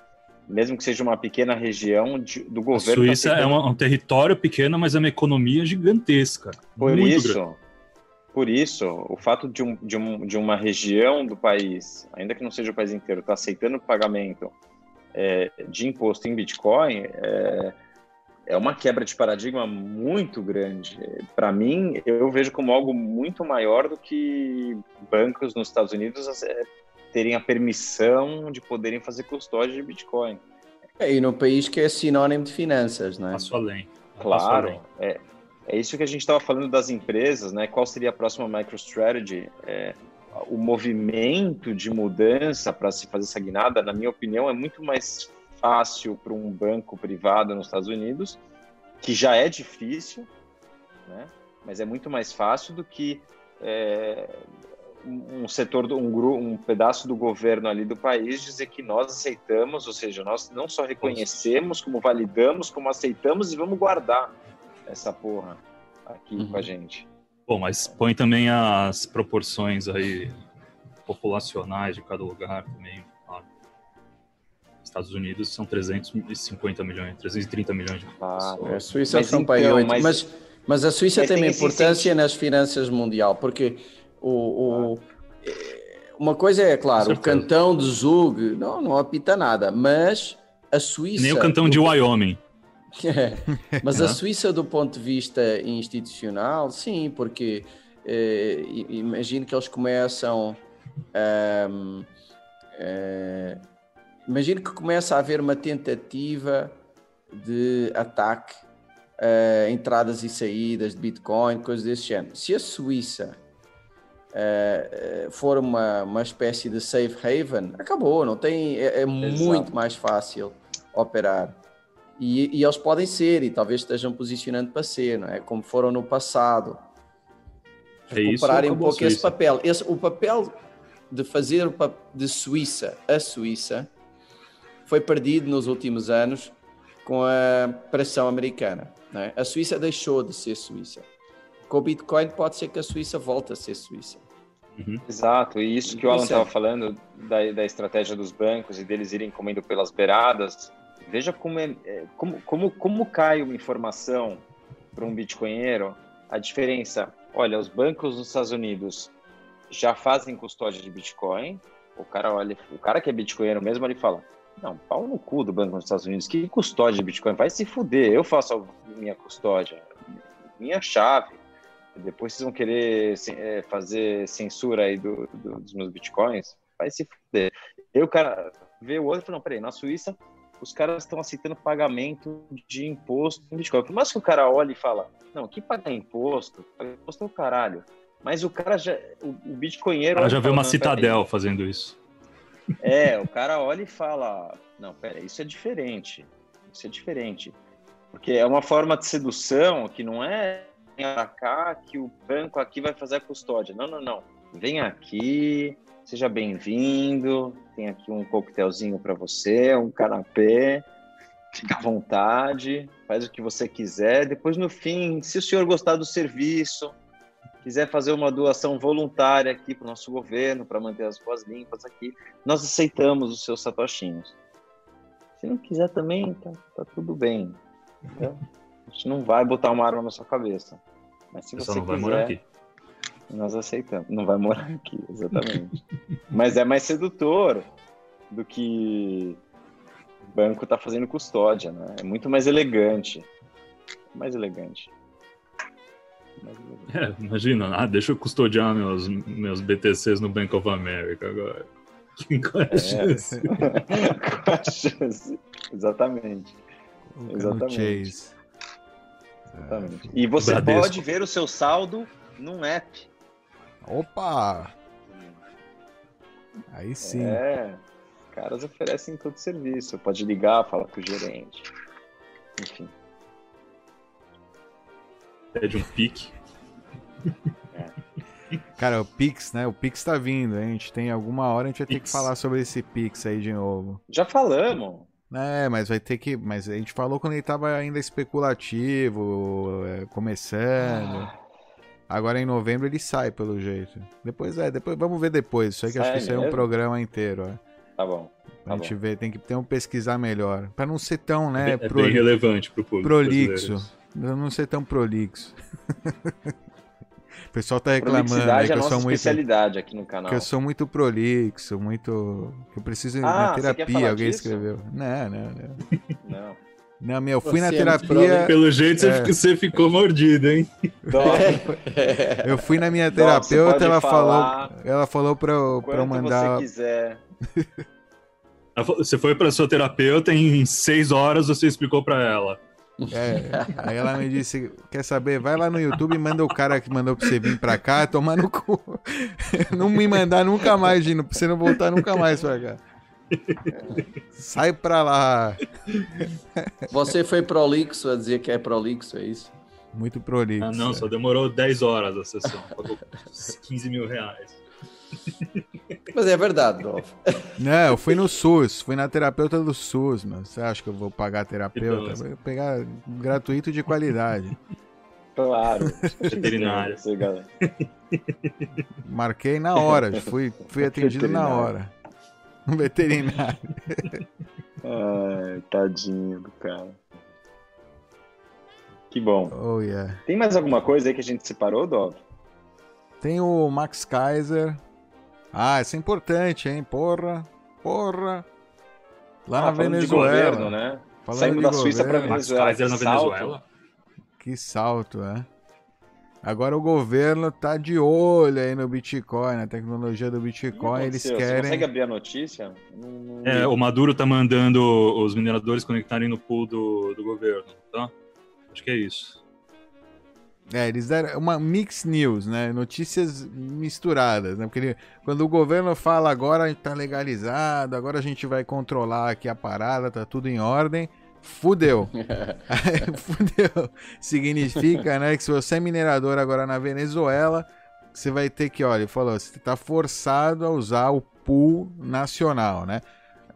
mesmo que seja uma pequena região de, do governo. A Suíça é um, um, território pequeno, mas é uma economia gigantesca. Por isso, grande. por isso, o fato de, um, de, um, de uma região do país, ainda que não seja o país inteiro, estar tá aceitando o pagamento é, de imposto em Bitcoin, é, é uma quebra de paradigma muito grande. Para mim, eu vejo como algo muito maior do que bancos nos Estados Unidos é, terem a permissão de poderem fazer custódia de Bitcoin. É, e no país que é sinônimo de finanças, né? Passo além. Claro, além. É, é isso que a gente estava falando das empresas, né? Qual seria a próxima MicroStrategy? É, o movimento de mudança para se fazer essa guinada, na minha opinião, é muito mais fácil para um banco privado nos Estados Unidos, que já é difícil, né? mas é muito mais fácil do que é, um setor, um, um pedaço do governo ali do país dizer que nós aceitamos, ou seja, nós não só reconhecemos, como validamos, como aceitamos e vamos guardar essa porra aqui uhum. com a gente. Bom, mas põe também as proporções aí populacionais de cada lugar também. Estados Unidos são 350 milhões, 330 milhões de ah, pessoas. A Suíça mas são então, 8, mas, mas, mas a Suíça tem uma importância nas finanças mundial, porque o, o uma coisa é, claro, o cantão de Zug não, não apita nada, mas a Suíça... Nem o cantão de Wyoming. É, mas a Suíça do ponto de vista institucional, sim, porque eh, imagino que eles começam... Um, eh, Imagino que começa a haver uma tentativa de ataque a uh, entradas e saídas de Bitcoin, coisas desse género. Se a Suíça uh, for uma, uma espécie de safe haven, acabou, não tem, é, é muito mais fácil operar. E, e, eles podem ser, e talvez estejam posicionando para ser, não é? Como foram no passado. É Recuperarem um pouco esse papel. Esse, o papel de fazer de Suíça a Suíça foi perdido nos últimos anos com a pressão americana. É? A Suíça deixou de ser Suíça. Com o Bitcoin pode ser que a Suíça volte a ser Suíça. Uhum. Exato, e isso que o Alan estava falando da, da estratégia dos bancos e deles irem comendo pelas beiradas, veja como, é, é como, como, como cai uma informação para um bitcoinheiro, a diferença, olha, os bancos nos Estados Unidos já fazem custódia de Bitcoin, o cara olha, o cara que é bitcoinheiro mesmo, ele fala, não, pau no cu do Banco dos Estados Unidos. Que custódia de Bitcoin? Vai se fuder. Eu faço a minha custódia, minha chave. Depois vocês vão querer é, fazer censura aí do, do, dos meus Bitcoins? Vai se fuder. Eu, cara, vê o outro e fala, não, peraí, na Suíça os caras estão aceitando pagamento de imposto em Bitcoin. Por mais que o cara olhe e fala, não, que pagar imposto? Pagar imposto é o caralho. Mas o cara já, o, o bitcoinheiro... O cara já vê uma citadel fazendo isso. É, o cara olha e fala, não, pera, isso é diferente, isso é diferente. Porque é uma forma de sedução que não é pra cá que o banco aqui vai fazer a custódia. Não, não, não. Vem aqui, seja bem-vindo, tem aqui um coquetelzinho para você, um canapé, fica à vontade, faz o que você quiser. Depois, no fim, se o senhor gostar do serviço, quiser fazer uma doação voluntária aqui para o nosso governo, para manter as ruas limpas aqui, nós aceitamos os seus satoshinhos. Se não quiser também, tá, tá tudo bem. A gente não vai botar uma arma na sua cabeça. Mas se você, não quiser, vai morar aqui. nós aceitamos. Não vai morar aqui, exatamente. Mas é mais sedutor do que o banco tá fazendo custódia, né? É muito mais elegante. Mais elegante. Mais elegante. É, imagina, ah, deixa eu custodiar meus, meus BTCs no Bank of America agora. Qual é a chance? Qual a chance? Exatamente. Exatamente. Exatamente. E você Bradesco. pode ver o seu saldo num app. Opa! Aí sim. É, os caras oferecem todo serviço. Pode ligar, falar com o gerente. Enfim. Pede um pique. Cara, o Pix, né? O Pix tá vindo, hein? A gente tem alguma hora, a gente vai ter que Pix. falar sobre esse Pix aí de novo. Já falamos. É, mas vai ter que. Mas a gente falou quando ele tava ainda especulativo, é, começando. Agora em novembro ele sai, pelo jeito. Depois é, depois vamos ver depois. Isso aí que eu acho Sai que isso aí é um programa inteiro, ó. Tá bom. Pra Tá gente bom. ver, tem que ter um pesquisar melhor. Pra não ser tão, né, é bem proli- relevante pro público. prolixo. Pra não ser tão prolixo. o pessoal tá reclamando aí Prolixidade que é a eu sou muito. especialidade aqui no canal. Que eu sou muito prolixo, muito. Que eu preciso ir Ah, na você quer terapia, falar alguém disso? escreveu. Não, não, não. Não. Não, meu, eu fui Você na é terapia. Pelo jeito, você, É. você ficou mordido, hein? Eu fui na minha terapeuta, ela falou. Ela falou pra eu, pra eu mandar. você quiser. Você foi pra sua terapeuta em seis horas, você explicou pra ela. É, aí ela me disse: quer saber? Vai lá no YouTube e manda o cara que mandou pra você vir pra cá tomar no cu. Não me mandar nunca mais, Gino, pra você não voltar nunca mais pra cá. Sai pra lá. Você foi prolixo a dizer que é prolixo, é isso? Muito prolixo. Ah, não, só demorou 10 horas a sessão. Pagou 15 mil reais. Mas é verdade, Dolph. Não, eu fui no SUS, fui na terapeuta do SUS, mano. Você acha que eu vou pagar terapeuta? Vou pegar gratuito de qualidade. Claro. Galera. Marquei na hora, fui, fui atendido na Veterinário. hora. Um veterinário. Ai, tadinho do cara. Que bom. Oh, yeah. Tem mais alguma coisa aí que a gente separou, Dov? Tem o Max Kaiser. Ah, isso é importante, hein? Porra, porra. Lá Ah, na falando de Venezuela. governo, né? Falando Saindo de da Suíça pra governo. Max Venezuela. Kaiser na que salto. Venezuela? Que salto, é? Agora o governo tá de olho aí no Bitcoin, na tecnologia do Bitcoin. Eles aconteceu? Você consegue querem. abrir a notícia? Não- É, o Maduro tá mandando os mineradores conectarem no pool do, do governo, tá? Acho que é isso. É, eles deram uma mix news, né? Notícias misturadas, né? Porque ele- quando o governo fala agora tá legalizado, agora a gente vai controlar aqui a parada, tá tudo em ordem, fudeu. fudeu. Significa, né, que se você é minerador agora na Venezuela, você vai ter que, olha, ele falou, você tá forçado a usar o pool nacional, né?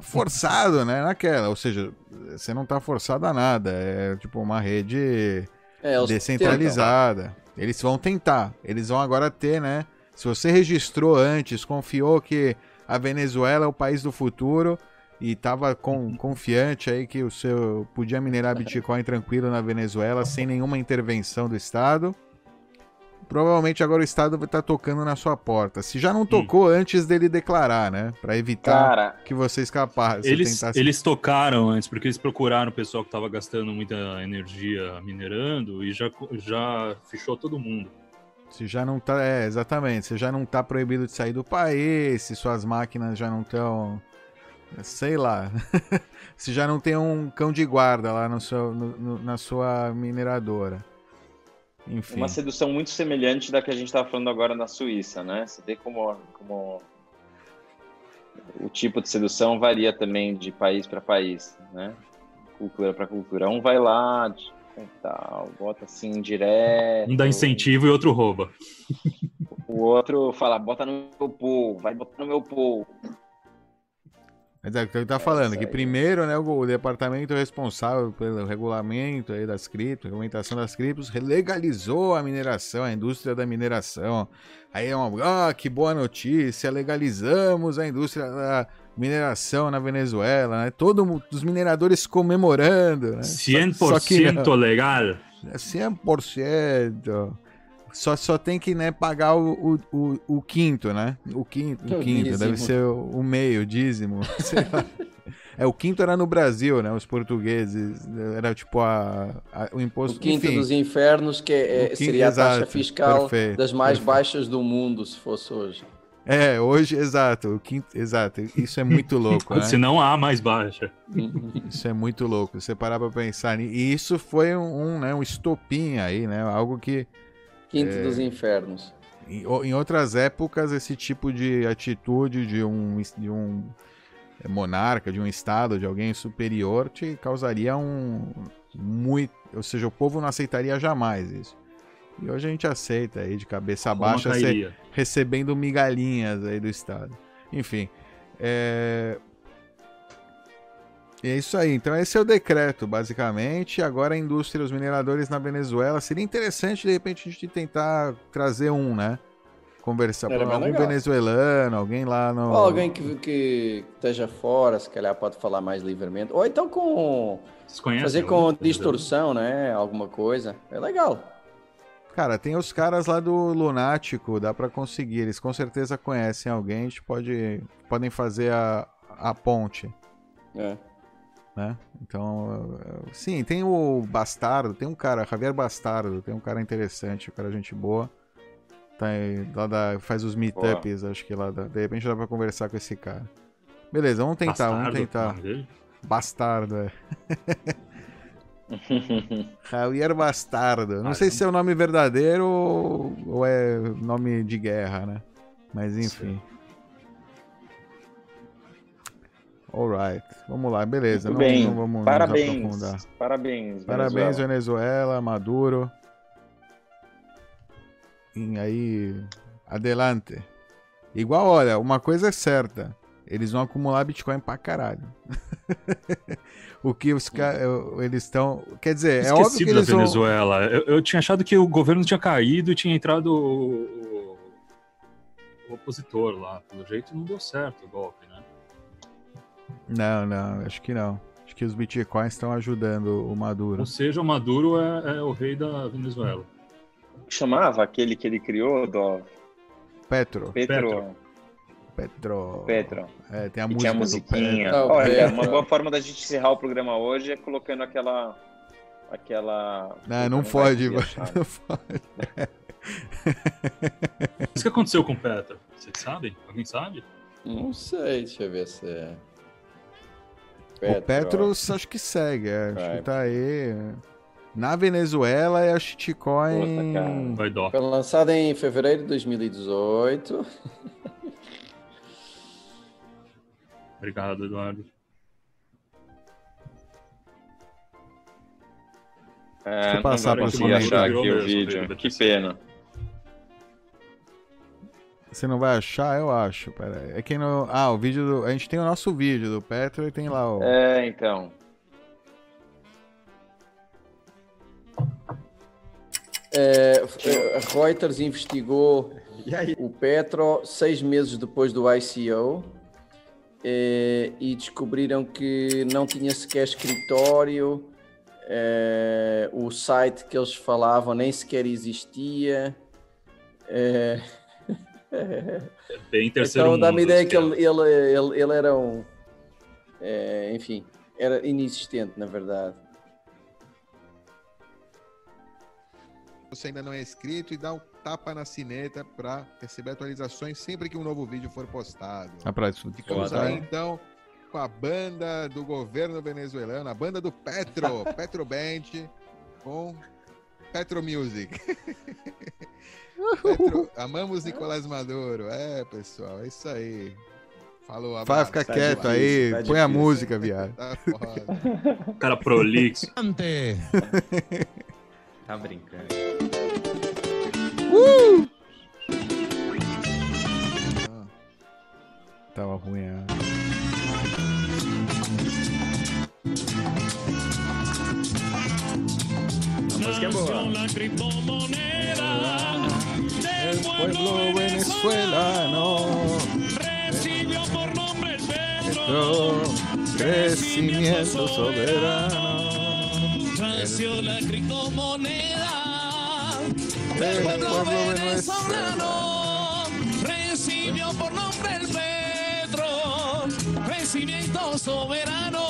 Forçado, né? Naquela, ou seja, você não tá forçado a nada, é tipo uma rede É, eles descentralizada. Eles vão tentar. Eles vão agora ter, né? Se você registrou antes, confiou que a Venezuela é o país do futuro e estava com, confiante aí que o seu podia minerar Bitcoin tranquilo na Venezuela sem nenhuma intervenção do Estado. Provavelmente agora o Estado vai estar tocando na sua porta. Se já não tocou antes dele declarar, né? Para evitar Cara, que você escapasse. Eles, tentasse- eles tocaram antes, porque eles procuraram o pessoal que tava gastando muita energia minerando e já, já fechou todo mundo. Se já não tá. É, exatamente. Se já não tá proibido de sair do país, se suas máquinas já não estão Sei lá. Se já não tem um cão de guarda lá no seu, no, no, na sua mineradora. Enfim. Uma sedução muito semelhante da que a gente estava falando agora na Suíça, né? Você vê como, como o tipo de sedução varia também de país para país, né? Cultura para cultura. Um vai lá, tal, bota assim direto. Um dá incentivo e outro rouba. O outro fala, bota no meu pool, vai botar no meu pool. Mas é o que ele tá falando, que primeiro, né, o, departamento responsável pelo regulamento aí das criptos, regulamentação das criptos, legalizou a mineração, a indústria da mineração. Aí é uma, ah, que boa notícia, legalizamos a indústria da mineração na Venezuela, né? Todos os mineradores comemorando, né? 100% só, só legal. 100%. Só, só tem que né, pagar o, o, o, o quinto, né? O quinto, o quinto deve ser o, o meio, o dízimo. É, o quinto era no Brasil, né? Os portugueses. Era tipo a, a o imposto. O quinto enfim, dos infernos, que é, quinto, seria a taxa exato, fiscal perfeito, das mais perfeito. baixas do mundo, se fosse hoje. É, hoje, exato. O quinto, exato. Isso é muito louco. né? Se não há mais baixa. Isso é muito louco. Você parar pra pensar. E isso foi um, um, né, um estopim aí, né? Algo que Quinto é, dos infernos. Em, em, outras épocas, esse tipo de atitude de um, de um monarca, de um estado, de alguém superior, te causaria um muito. Ou seja, o povo não aceitaria jamais isso. E hoje a gente aceita aí de cabeça baixa, recebendo migalhinhas aí do Estado. Enfim. É... E é isso aí. Então esse é o decreto, basicamente. Agora a indústria, os mineradores na Venezuela. Seria interessante, de repente, a gente tentar trazer um, né? Conversar com algum legal. venezuelano, alguém lá no. Ou alguém que, que esteja fora, se calhar pode falar mais livremente. Ou então com. Fazer com distorção, né? Alguma coisa. É legal. Cara, tem os caras lá do Lunático, dá para conseguir. Eles com certeza conhecem alguém, a gente pode. Podem fazer a, a ponte. É né? Então, sim, tem o Bastardo, tem um cara, Javier Bastardo, tem um cara interessante, um cara gente boa. Tá aí, lá da, faz os meetups, acho que lá da, de repente dá pra conversar com esse cara. Beleza, vamos tentar, Bastardo, vamos tentar. Bastardo, é. Javier Bastardo. Não sei se é o nome verdadeiro ou, ou é nome de guerra, né? Mas enfim. Sim. Alright, vamos lá, beleza. Muito não, bem, não vamos parabéns. Parabéns, Parabéns, Venezuela, Maduro. E aí, adelante. Igual, olha, uma coisa é certa. Eles vão acumular Bitcoin pra caralho. o que os caras. Eles estão. Quer dizer, é óbvio que eles da Venezuela. Vão... Eu, eu, tinha achado que o governo tinha caído e tinha entrado o, o, o opositor lá. Pelo jeito não deu certo o golpe, né? Não, não, acho que não. Acho que os bitcoins estão ajudando o Maduro. Ou seja, o Maduro é, é o rei da Venezuela. Chamava aquele que ele criou do. Petro. Petro. Petro. Petro. É, tem a e música. Tinha a musiquinha. Olha, uma boa forma da gente encerrar o programa hoje é colocando aquela. Aquela. Não, não, pode, não pode. O que aconteceu com o Petro? Vocês sabem? Alguém sabe? Não sei, deixa eu ver se é. Petro. O Petros acho que segue, é, acho que tá aí. Na Venezuela é a shitcoin. Vai dó. Foi lançada em fevereiro de 2018. Obrigado, Eduardo. É, Deixa eu passar para você achar aqui o vídeo. Que pena. Você não vai achar? Eu acho. Pera aí. É quem não. Ah, o vídeo do. A gente tem o nosso vídeo do Petro e tem lá o. É, então. É, a Reuters investigou o Petro seis meses depois do ICO é, e descobriram que não tinha sequer escritório, é, o site que eles falavam nem sequer existia. É, Bem terceiro então dá-me ideia que ele, ele, ele, ele era um. É, enfim, era inexistente, na verdade. Você ainda não é inscrito e dá um tapa na sineta para receber atualizações sempre que um novo vídeo for postado. Ah, pra isso. Ficamos aí então com a banda do governo venezuelano, a banda do Petro, Petro Band, com Petro Music. Petro, amamos Nicolás Maduro. É, pessoal, é isso aí. Falou, abraço. Vai ficar Tá quieto difícil, aí, tá põe difícil. a música, viado. Tá foda. Cara prolixo. Tá brincando. Tava ruim, é. A música é boa. El pueblo venezolano. Petro, crecimiento soberano. la criptomoneda El pueblo venezolano. recibió por nombre el Petro, crecimiento soberano.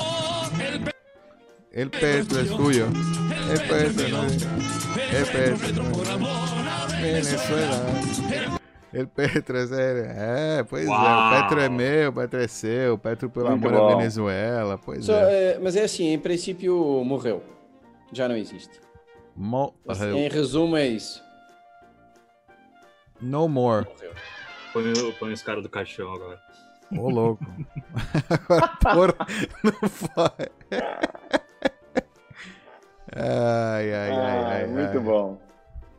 El Petro es tuyo. El Petro es- El Petro Venezuela. El Petro é. É, pois é. O Uau. Petro é meu, o Petro é seu. O Petro, pelo Muito amor bom. à Venezuela. Pois Só, é. eh, mas é assim, em princípio morreu. Já não existe. Morreu. Em resumo é isso. No more. Põe, o- põe os caras do caixão agora. Ô, louco. Agora, porra, não foi. Ai, ai, ai, Ah, ai. muito ai. bom.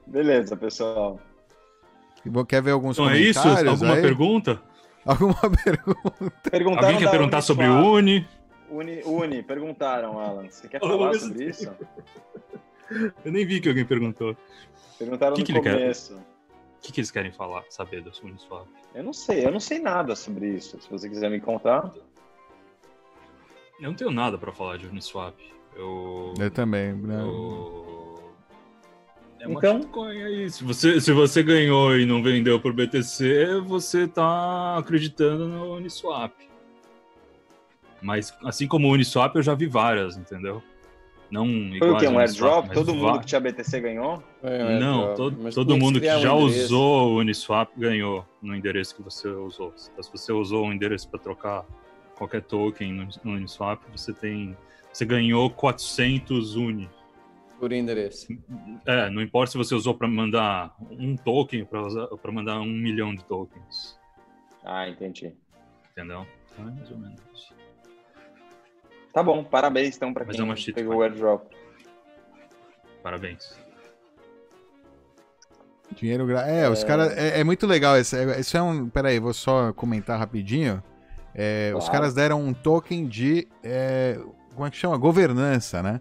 Beleza, pessoal. Quer ver alguns Então é isso? comentários Alguma aí? pergunta? Alguma pergunta? Alguém quer perguntar Uniswap. sobre o Uni? Uni, Uni, perguntaram, Alan. Você quer falar sobre isso? Eu nem vi que alguém perguntou. Perguntaram Que no que ele quer? começo. O que, que eles querem falar, saber da Uniswap? Eu não sei, eu não sei nada sobre isso. Se você quiser me contar. Eu não tenho nada pra falar de Uniswap. Eu. Eu também. né? eu- É uma Então? shitcoin aí. Se você, se você ganhou e não vendeu por BTC, você tá acreditando no Uniswap. Mas assim como o Uniswap, eu já vi várias, entendeu? Não Foi o quê? Um airdrop? Todo mundo va- que tinha BTC ganhou? É, Não, é, todo, mas todo mundo que um já endereço. usou o Uniswap ganhou no endereço que você usou. Então, se você usou o endereço para trocar qualquer token no, no Uniswap, você tem. Você ganhou 400 Uni. Por endereço. É, não importa se você usou para mandar um token ou para mandar um milhão de tokens. Ah, entendi. Entendeu? Então é mais ou menos isso. Tá bom, parabéns então pra Mas quem é uma pegou o airdrop. Parabéns. Dinheiro gra... É, os caras. É, é muito legal. Isso é, isso é um. Peraí, vou só comentar rapidinho. É, Os Claro. caras deram um token de. é, Como é que chama? Governança, né?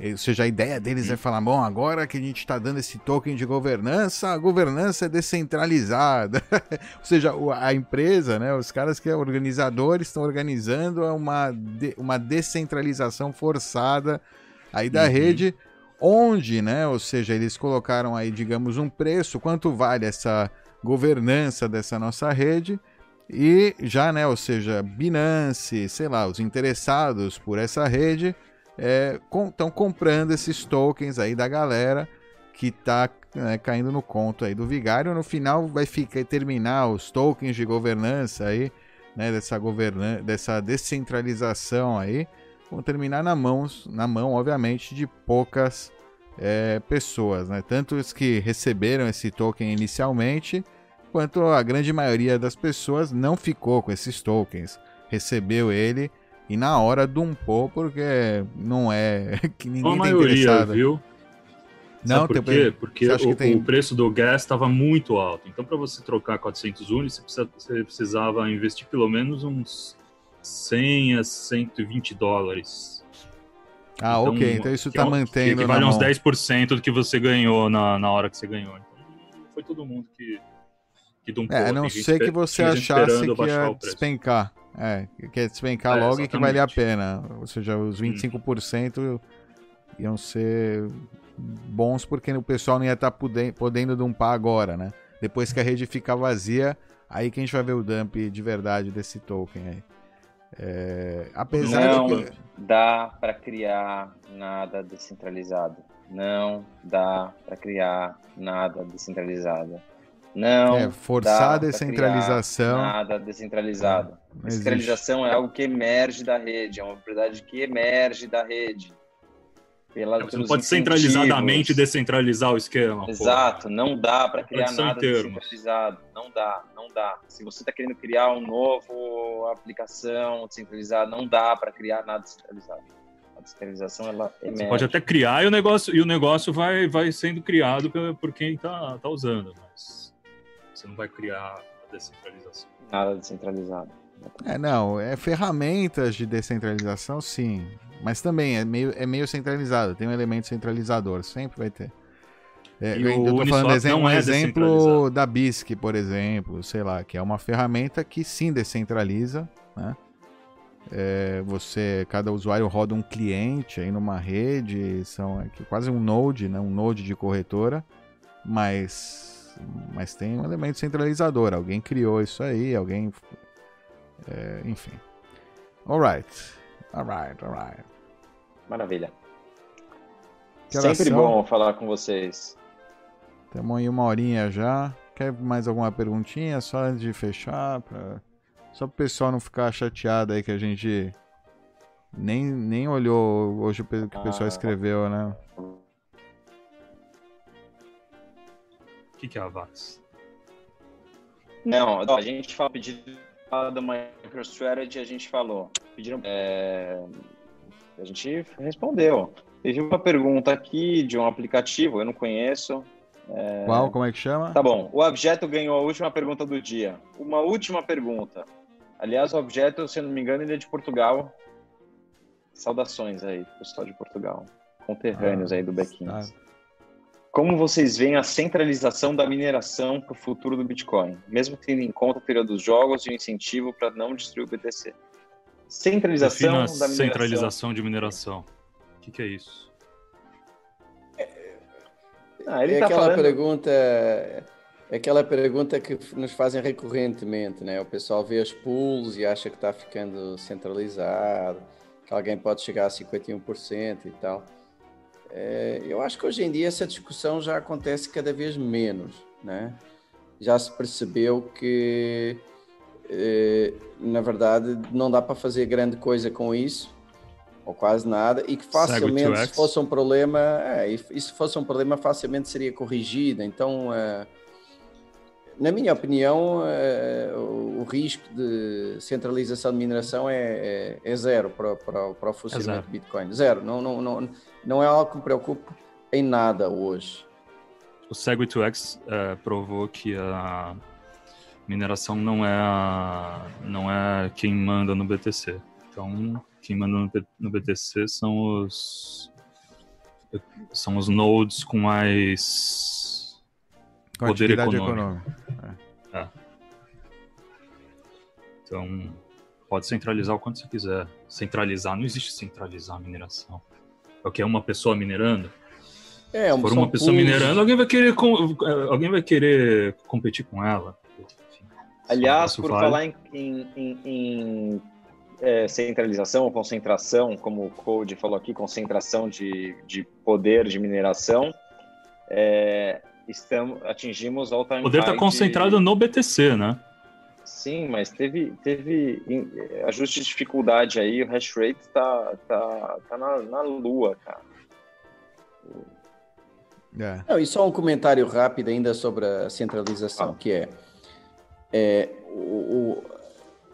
Ou seja, a ideia deles é falar: bom, agora que a gente está dando esse token de governança, a governança é descentralizada. Ou seja, a empresa, né? Os caras que é organizadores estão organizando uma, de- uma descentralização forçada aí da Uhum. rede onde, né, ou seja, eles colocaram aí, digamos, um preço, quanto vale essa governança dessa nossa rede, e já, né, ou seja, Binance, sei lá, os interessados por essa rede estão comprando esses tokens aí da galera que tá né, caindo no conto aí do vigário. No final vai ficar terminar os tokens de governança aí, né, dessa governan dessa descentralização aí, vão terminar na mãos, na mão, obviamente, de poucas é, pessoas, né? Tanto os que receberam esse token inicialmente, quanto a grande maioria das pessoas não ficou com esses tokens, recebeu ele e na hora dumpou porque não é que ninguém a tá maioria, interessado. viu? Não, Sabe por tem- quê? Porque o, tem- o preço do gás estava muito alto. Então, para você trocar 400 unis, você, precisa- você precisava investir pelo menos uns 100 a 120 dólares. Ah, ok, então isso que tá é mantendo Que a uns mão. 10% do que você ganhou na, na hora que você ganhou. Então, não foi todo mundo que, que dumpou. É, a não ser que você achasse que ia despencar. É, que ia despencar É, logo e que valia a. Hum. pena. Ou seja, os 25% iam ser bons porque o pessoal não ia estar podendo dumpar agora, né? Depois que a rede ficar vazia, aí que a gente vai ver o dump de verdade desse token aí. É, apesar Não que... dá para criar nada descentralizado. Não dá para criar nada descentralizado. Não. É, forçar dá a descentralização. criar Nada descentralizado. Não existe. Descentralização é algo que emerge da rede, é uma propriedade que emerge da rede. Pela, Você não pode incentivos. centralizadamente descentralizar o esquema. pô. Exato, não dá para criar nada descentralizado. Não dá, não dá. Se você está querendo criar um novo aplicação descentralizada, não dá para criar nada descentralizado. A descentralização ela Você emerge. pode até criar e o negócio, e o negócio vai, vai sendo criado por, por quem está tá usando, mas você não vai criar a descentralização. Nada descentralizado. É, não, é ferramentas de descentralização, sim. Mas também é meio, é meio centralizado, tem um elemento centralizador, sempre vai ter. É, E eu o tô Uniswap falando exemplo, um é exemplo da BISC, por exemplo, sei lá, que é uma ferramenta que sim descentraliza, né? É, você, cada usuário roda um cliente aí numa rede, são aqui, quase um node, né? Um node de corretora, mas, mas tem um elemento centralizador. Alguém criou isso aí, alguém, é, enfim. Alright, alright, alright. Maravilha. Que Sempre bom falar com vocês. Estamos aí uma horinha já. Quer mais alguma perguntinha? Só antes de fechar? Pra... Só pro pessoal não ficar chateado aí que a gente nem, nem olhou hoje o que o pessoal Ah. escreveu, né? Que, que é a VAX? Não, a gente fala pedido da MicroStrategy, a gente falou. Pediram, é, a gente respondeu. Teve uma pergunta aqui de um aplicativo, eu não conheço. É, Qual? Como é que chama? Tá bom. O Objeto ganhou a última pergunta do dia. Uma última pergunta. Aliás, o Objeto, se eu não me engano, ele é de Portugal. Saudações aí, pessoal de Portugal. Conterrâneos aí do Bequins. Como vocês veem a centralização da mineração para o futuro do Bitcoin, mesmo tendo em conta o período dos jogos e o incentivo para não destruir o BTC? Centralização Defina da mineração. centralização de mineração. O que, que é isso? Ah, ele é tá aquela falando- pergunta é aquela pergunta que nos fazem recorrentemente, né? O pessoal vê os pools e acha que está ficando centralizado, que alguém pode chegar a 51% e tal. É, eu acho que hoje em dia essa discussão já acontece cada vez menos, né? Já se percebeu que, eh, na verdade, não dá para fazer grande coisa com isso, ou quase nada, e que facilmente, se Segwit2X. fosse um problema, é, e se fosse um problema, facilmente seria corrigido. Então, eh, na minha opinião, eh, o, risco de centralização de mineração é, é- é zero para, para, para o funcionamento zero. do Bitcoin. Zero. Não, não, não, não é algo que me preocupe em nada hoje. O Segwit2X é, provou que a mineração não é, a- não é quem manda no BTC. Então, quem manda no BTC são os são os nodes com mais Com poder atividade econômico. econômica. É. Então, pode centralizar o quanto você quiser. Centralizar, não existe centralizar a mineração. É o que é uma pessoa minerando. É, Se for uma pessoa minerando, alguém vai querer com- eh, alguém vai querer competir com ela. Enfim, Aliás, por vale. falar em, em- em- em, é, centralização ou concentração, como o Code falou aqui, concentração de, de poder de mineração, é, estamos, atingimos all time O poder está high de- concentrado no BTC, né? Sim, mas teve, teve ajuste de dificuldade aí, o hash rate tá, tá, tá na, na lua, cara. É. Não, e só um comentário rápido ainda sobre a centralização, que é, é, o, o-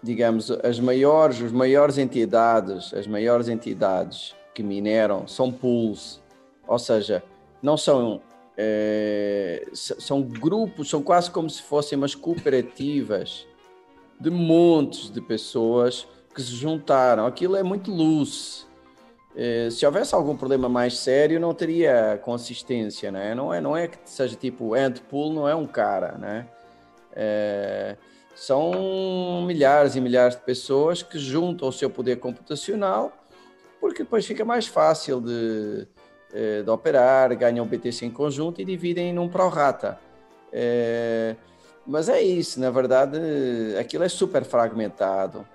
digamos, as maiores, os maiores entidades, as maiores entidades que mineram são pools, ou seja, não são é, são grupos, são quase como se fossem umas cooperativas de montes de pessoas que se juntaram. Aquilo é muito luz. Eh, se houvesse algum problema mais sério, não teria consistência, né? Não é, não é que seja tipo Antpool, não é um cara, né? Eh, são milhares e milhares de pessoas que juntam o seu poder computacional, porque depois fica mais fácil de, eh, de operar, ganham o BTC em conjunto e dividem num prorata. Eh, mas é isso, na verdade, aquilo é super fragmentado.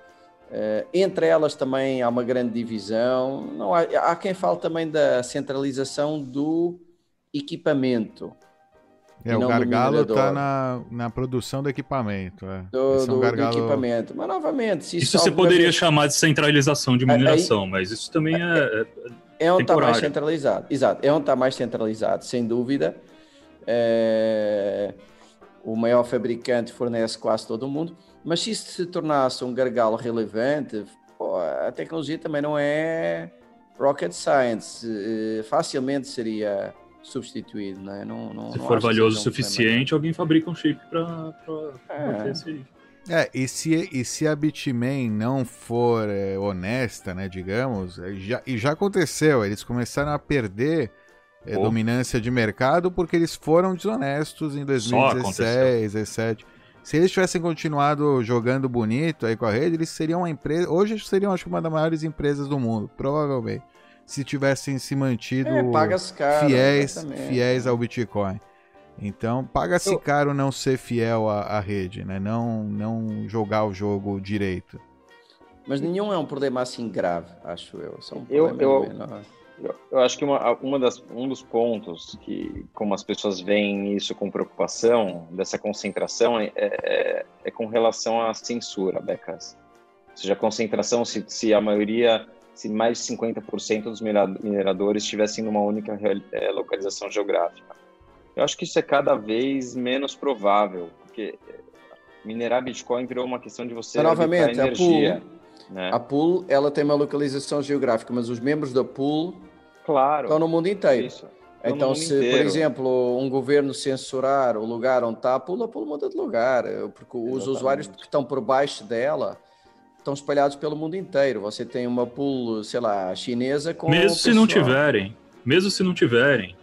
Eh, entre elas também há uma grande divisão. Não há, há quem fale também da centralização do equipamento. É, o do gargalo minerador. tá na, na produção do equipamento. É. do, é um do- do gargalo- equipamento. Mas novamente, se Isso isso você poderia vez- chamar de centralização de Aí- mineração, mas isso também é, é É onde está mais centralizado. Exato, é onde está mais centralizado, sem dúvida. É, O maior fabricante fornece quase todo mundo. Mas se isso se tornasse um gargalo relevante, pô, a tecnologia também não é rocket science. eh, Facilmente seria substituído, não é? Não, não, Se não for valioso o suficiente, alguém fabrica um chip para É. esse. É, e se, e se a Bitmain não for é, honesta, né, digamos, é, já, e já aconteceu, eles começaram a perder é, dominância de mercado porque eles foram desonestos em aconteceu. 2016, 2017. Se eles tivessem continuado jogando bonito aí com a rede, eles seriam uma empresa. Hoje eles seriam, acho que, uma das maiores empresas do mundo, provavelmente. Se tivessem se mantido É, fiéis, exatamente. fiéis ao Bitcoin. Então, paga-se Eu- caro não ser fiel à, à rede, né? Não, não jogar o jogo direito. Mas nenhum é um problema assim grave, acho eu. Só um Eu- eu- menor. Eu, eu acho que uma, uma das, um dos pontos que, como as pessoas veem isso com preocupação, dessa concentração, é, é, é com relação à censura, Becas. Ou seja, a concentração, se, se a maioria, se mais de 50% dos minera- mineradores estivessem numa única eh, localização geográfica. Eu acho que isso é cada vez menos provável, porque minerar Bitcoin virou uma questão de você Mas, novamente, arbitrar a energia. pool, né? a pool ela tem uma localização geográfica, mas os membros da pool Claro. estão no mundo inteiro. Isso. Então, se, por inteiro. exemplo, um governo censurar o lugar onde está a pool, a pool muda de lugar, eh, porque os Exatamente. usuários que estão por baixo dela estão espalhados pelo mundo inteiro. Você tem uma pool, sei lá, chinesa com Mesmo se não tiverem. Mesmo se não tiverem.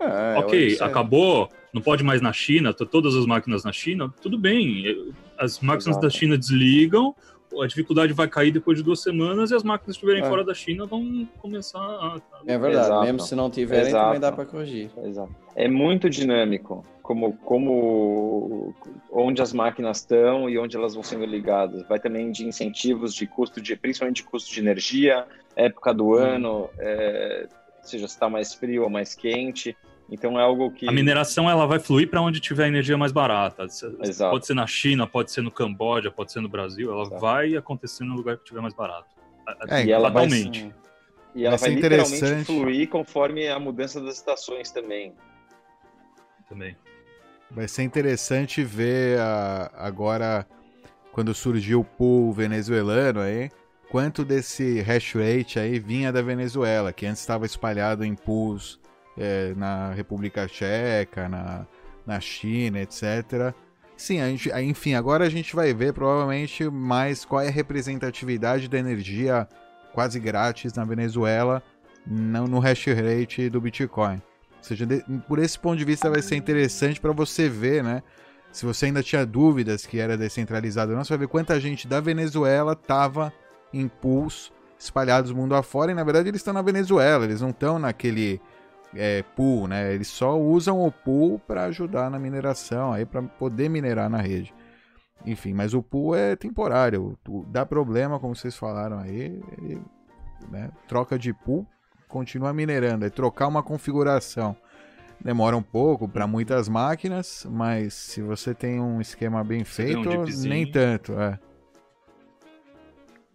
É, ok, é- acabou, não pode mais na China, tá todas as máquinas na China, tudo bem. As máquinas Exato. da China desligam, a dificuldade vai cair depois de duas semanas e as máquinas que estiverem É. fora da China vão começar a. É verdade, Exato. mesmo se não tiverem, Exato. também dá para corrigir. Exato. É muito dinâmico, como, como onde as máquinas estão e onde elas vão sendo ligadas. Vai também de incentivos de custo de, principalmente de custo de energia, época do ano, é, seja se está mais frio ou mais quente. Então é algo que A mineração ela vai fluir para onde tiver energia mais barata. Exato. Pode ser na China, pode ser no Camboja, pode ser no Brasil, ela Exato. vai acontecer no lugar que tiver mais barato. É, E ela vai- e ela vai vai, literalmente fluir conforme a mudança das estações também. Também. Vai ser interessante ver a- agora, quando surgiu o pool venezuelano aí, quanto desse hash rate aí vinha da Venezuela, que antes estava espalhado em pools é, na República Tcheca, na, na China, etc. Sim, a gente, enfim, agora a gente vai ver provavelmente mais qual é a representatividade da energia quase grátis na Venezuela no, no hash rate do Bitcoin. Ou seja, de- por esse ponto de vista vai ser interessante para você ver, né? Se você ainda tinha dúvidas que era descentralizado ou não, você vai ver quanta gente da Venezuela estava em pools espalhados mundo afora. E na verdade eles estão na Venezuela, eles não estão naquele é, pool, né? Eles só usam o pool para ajudar na mineração, aí para poder minerar na rede. Enfim, mas o pool é temporário. Dá problema, como vocês falaram aí, ele, né? troca de pool, continua minerando. É trocar uma configuração. Demora um pouco para muitas máquinas, mas se você tem um esquema bem Você um feito, dipzinho. nem tanto. É.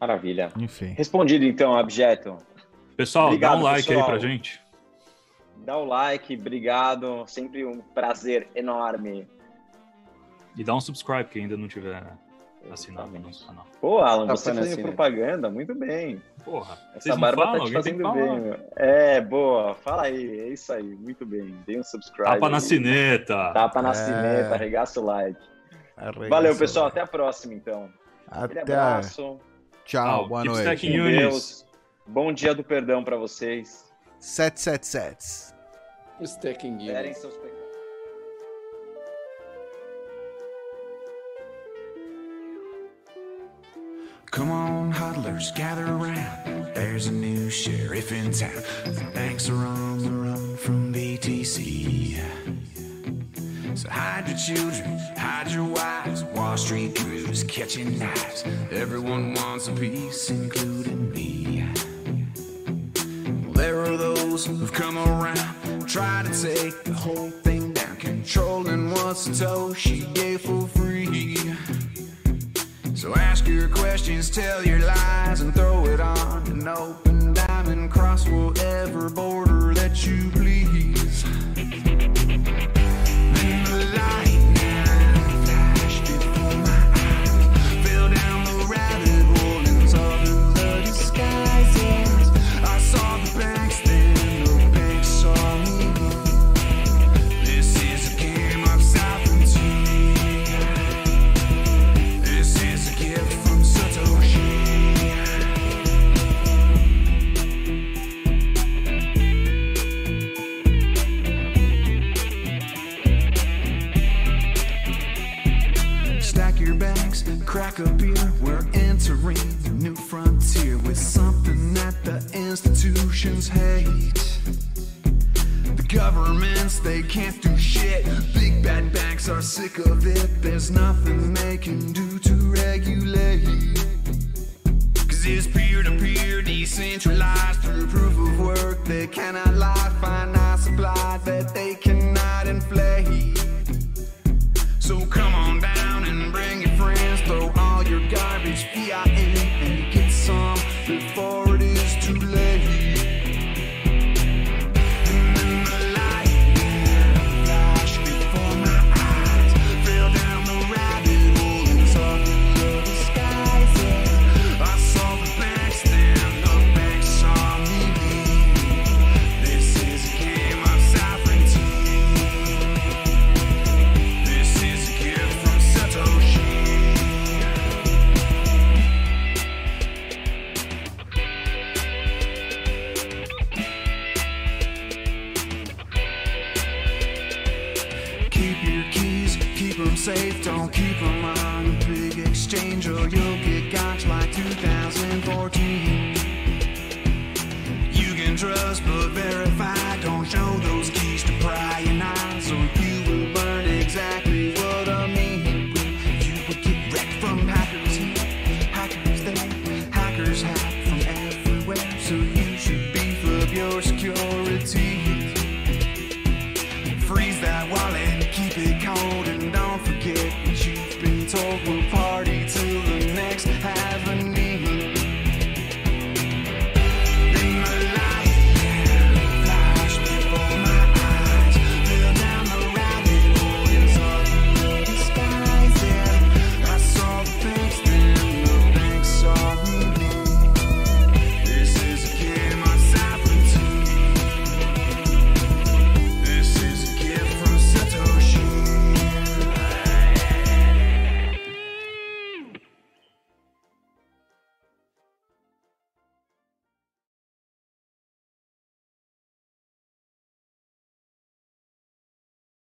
Maravilha. Enfim. Respondido então, Abjeto. Pessoal, Obrigado, dá um like pessoal. aí pra gente. Dá o like, obrigado. Sempre um prazer enorme. E dá um subscribe que ainda não tiver assinado no nosso canal. Pô, Alan, Tá você fazendo assim, né? propaganda, muito bem. Porra, Essa vocês não barba falam? tá te fazendo bem. meu. É, boa. Fala aí, é isso aí, muito bem. Dê um subscribe. Tapa na aí. sineta. Tapa na É. sineta, arregaça o like. Arregaça Valeu, pessoal. Até a próxima, então. Aquele Até. abraço. Tchau, Ah, boa noite. Deus. Bom dia do perdão pra vocês. 777. Stacking Esperem units. seus pecados. Come on, huddlers, gather around. There's a new sheriff in town. The banks are on the run from BTC. So hide your children, hide your wives. Wall Street crews catching knives. Everyone wants a piece, including me. Those who've come around, try to take the whole thing down. Controlling what she gave for free. So ask your questions, tell your lies, and throw it on an open diamond. Cross whatever border that you please. A beer. We're entering a new frontier with something that the institutions hate. The governments, they can't do shit. Big bad banks are sick of it. There's nothing they can do to regulate. Cause it's peer to peer, decentralized through proof of work. They cannot lie, find finite supply that they cannot inflate. So come on down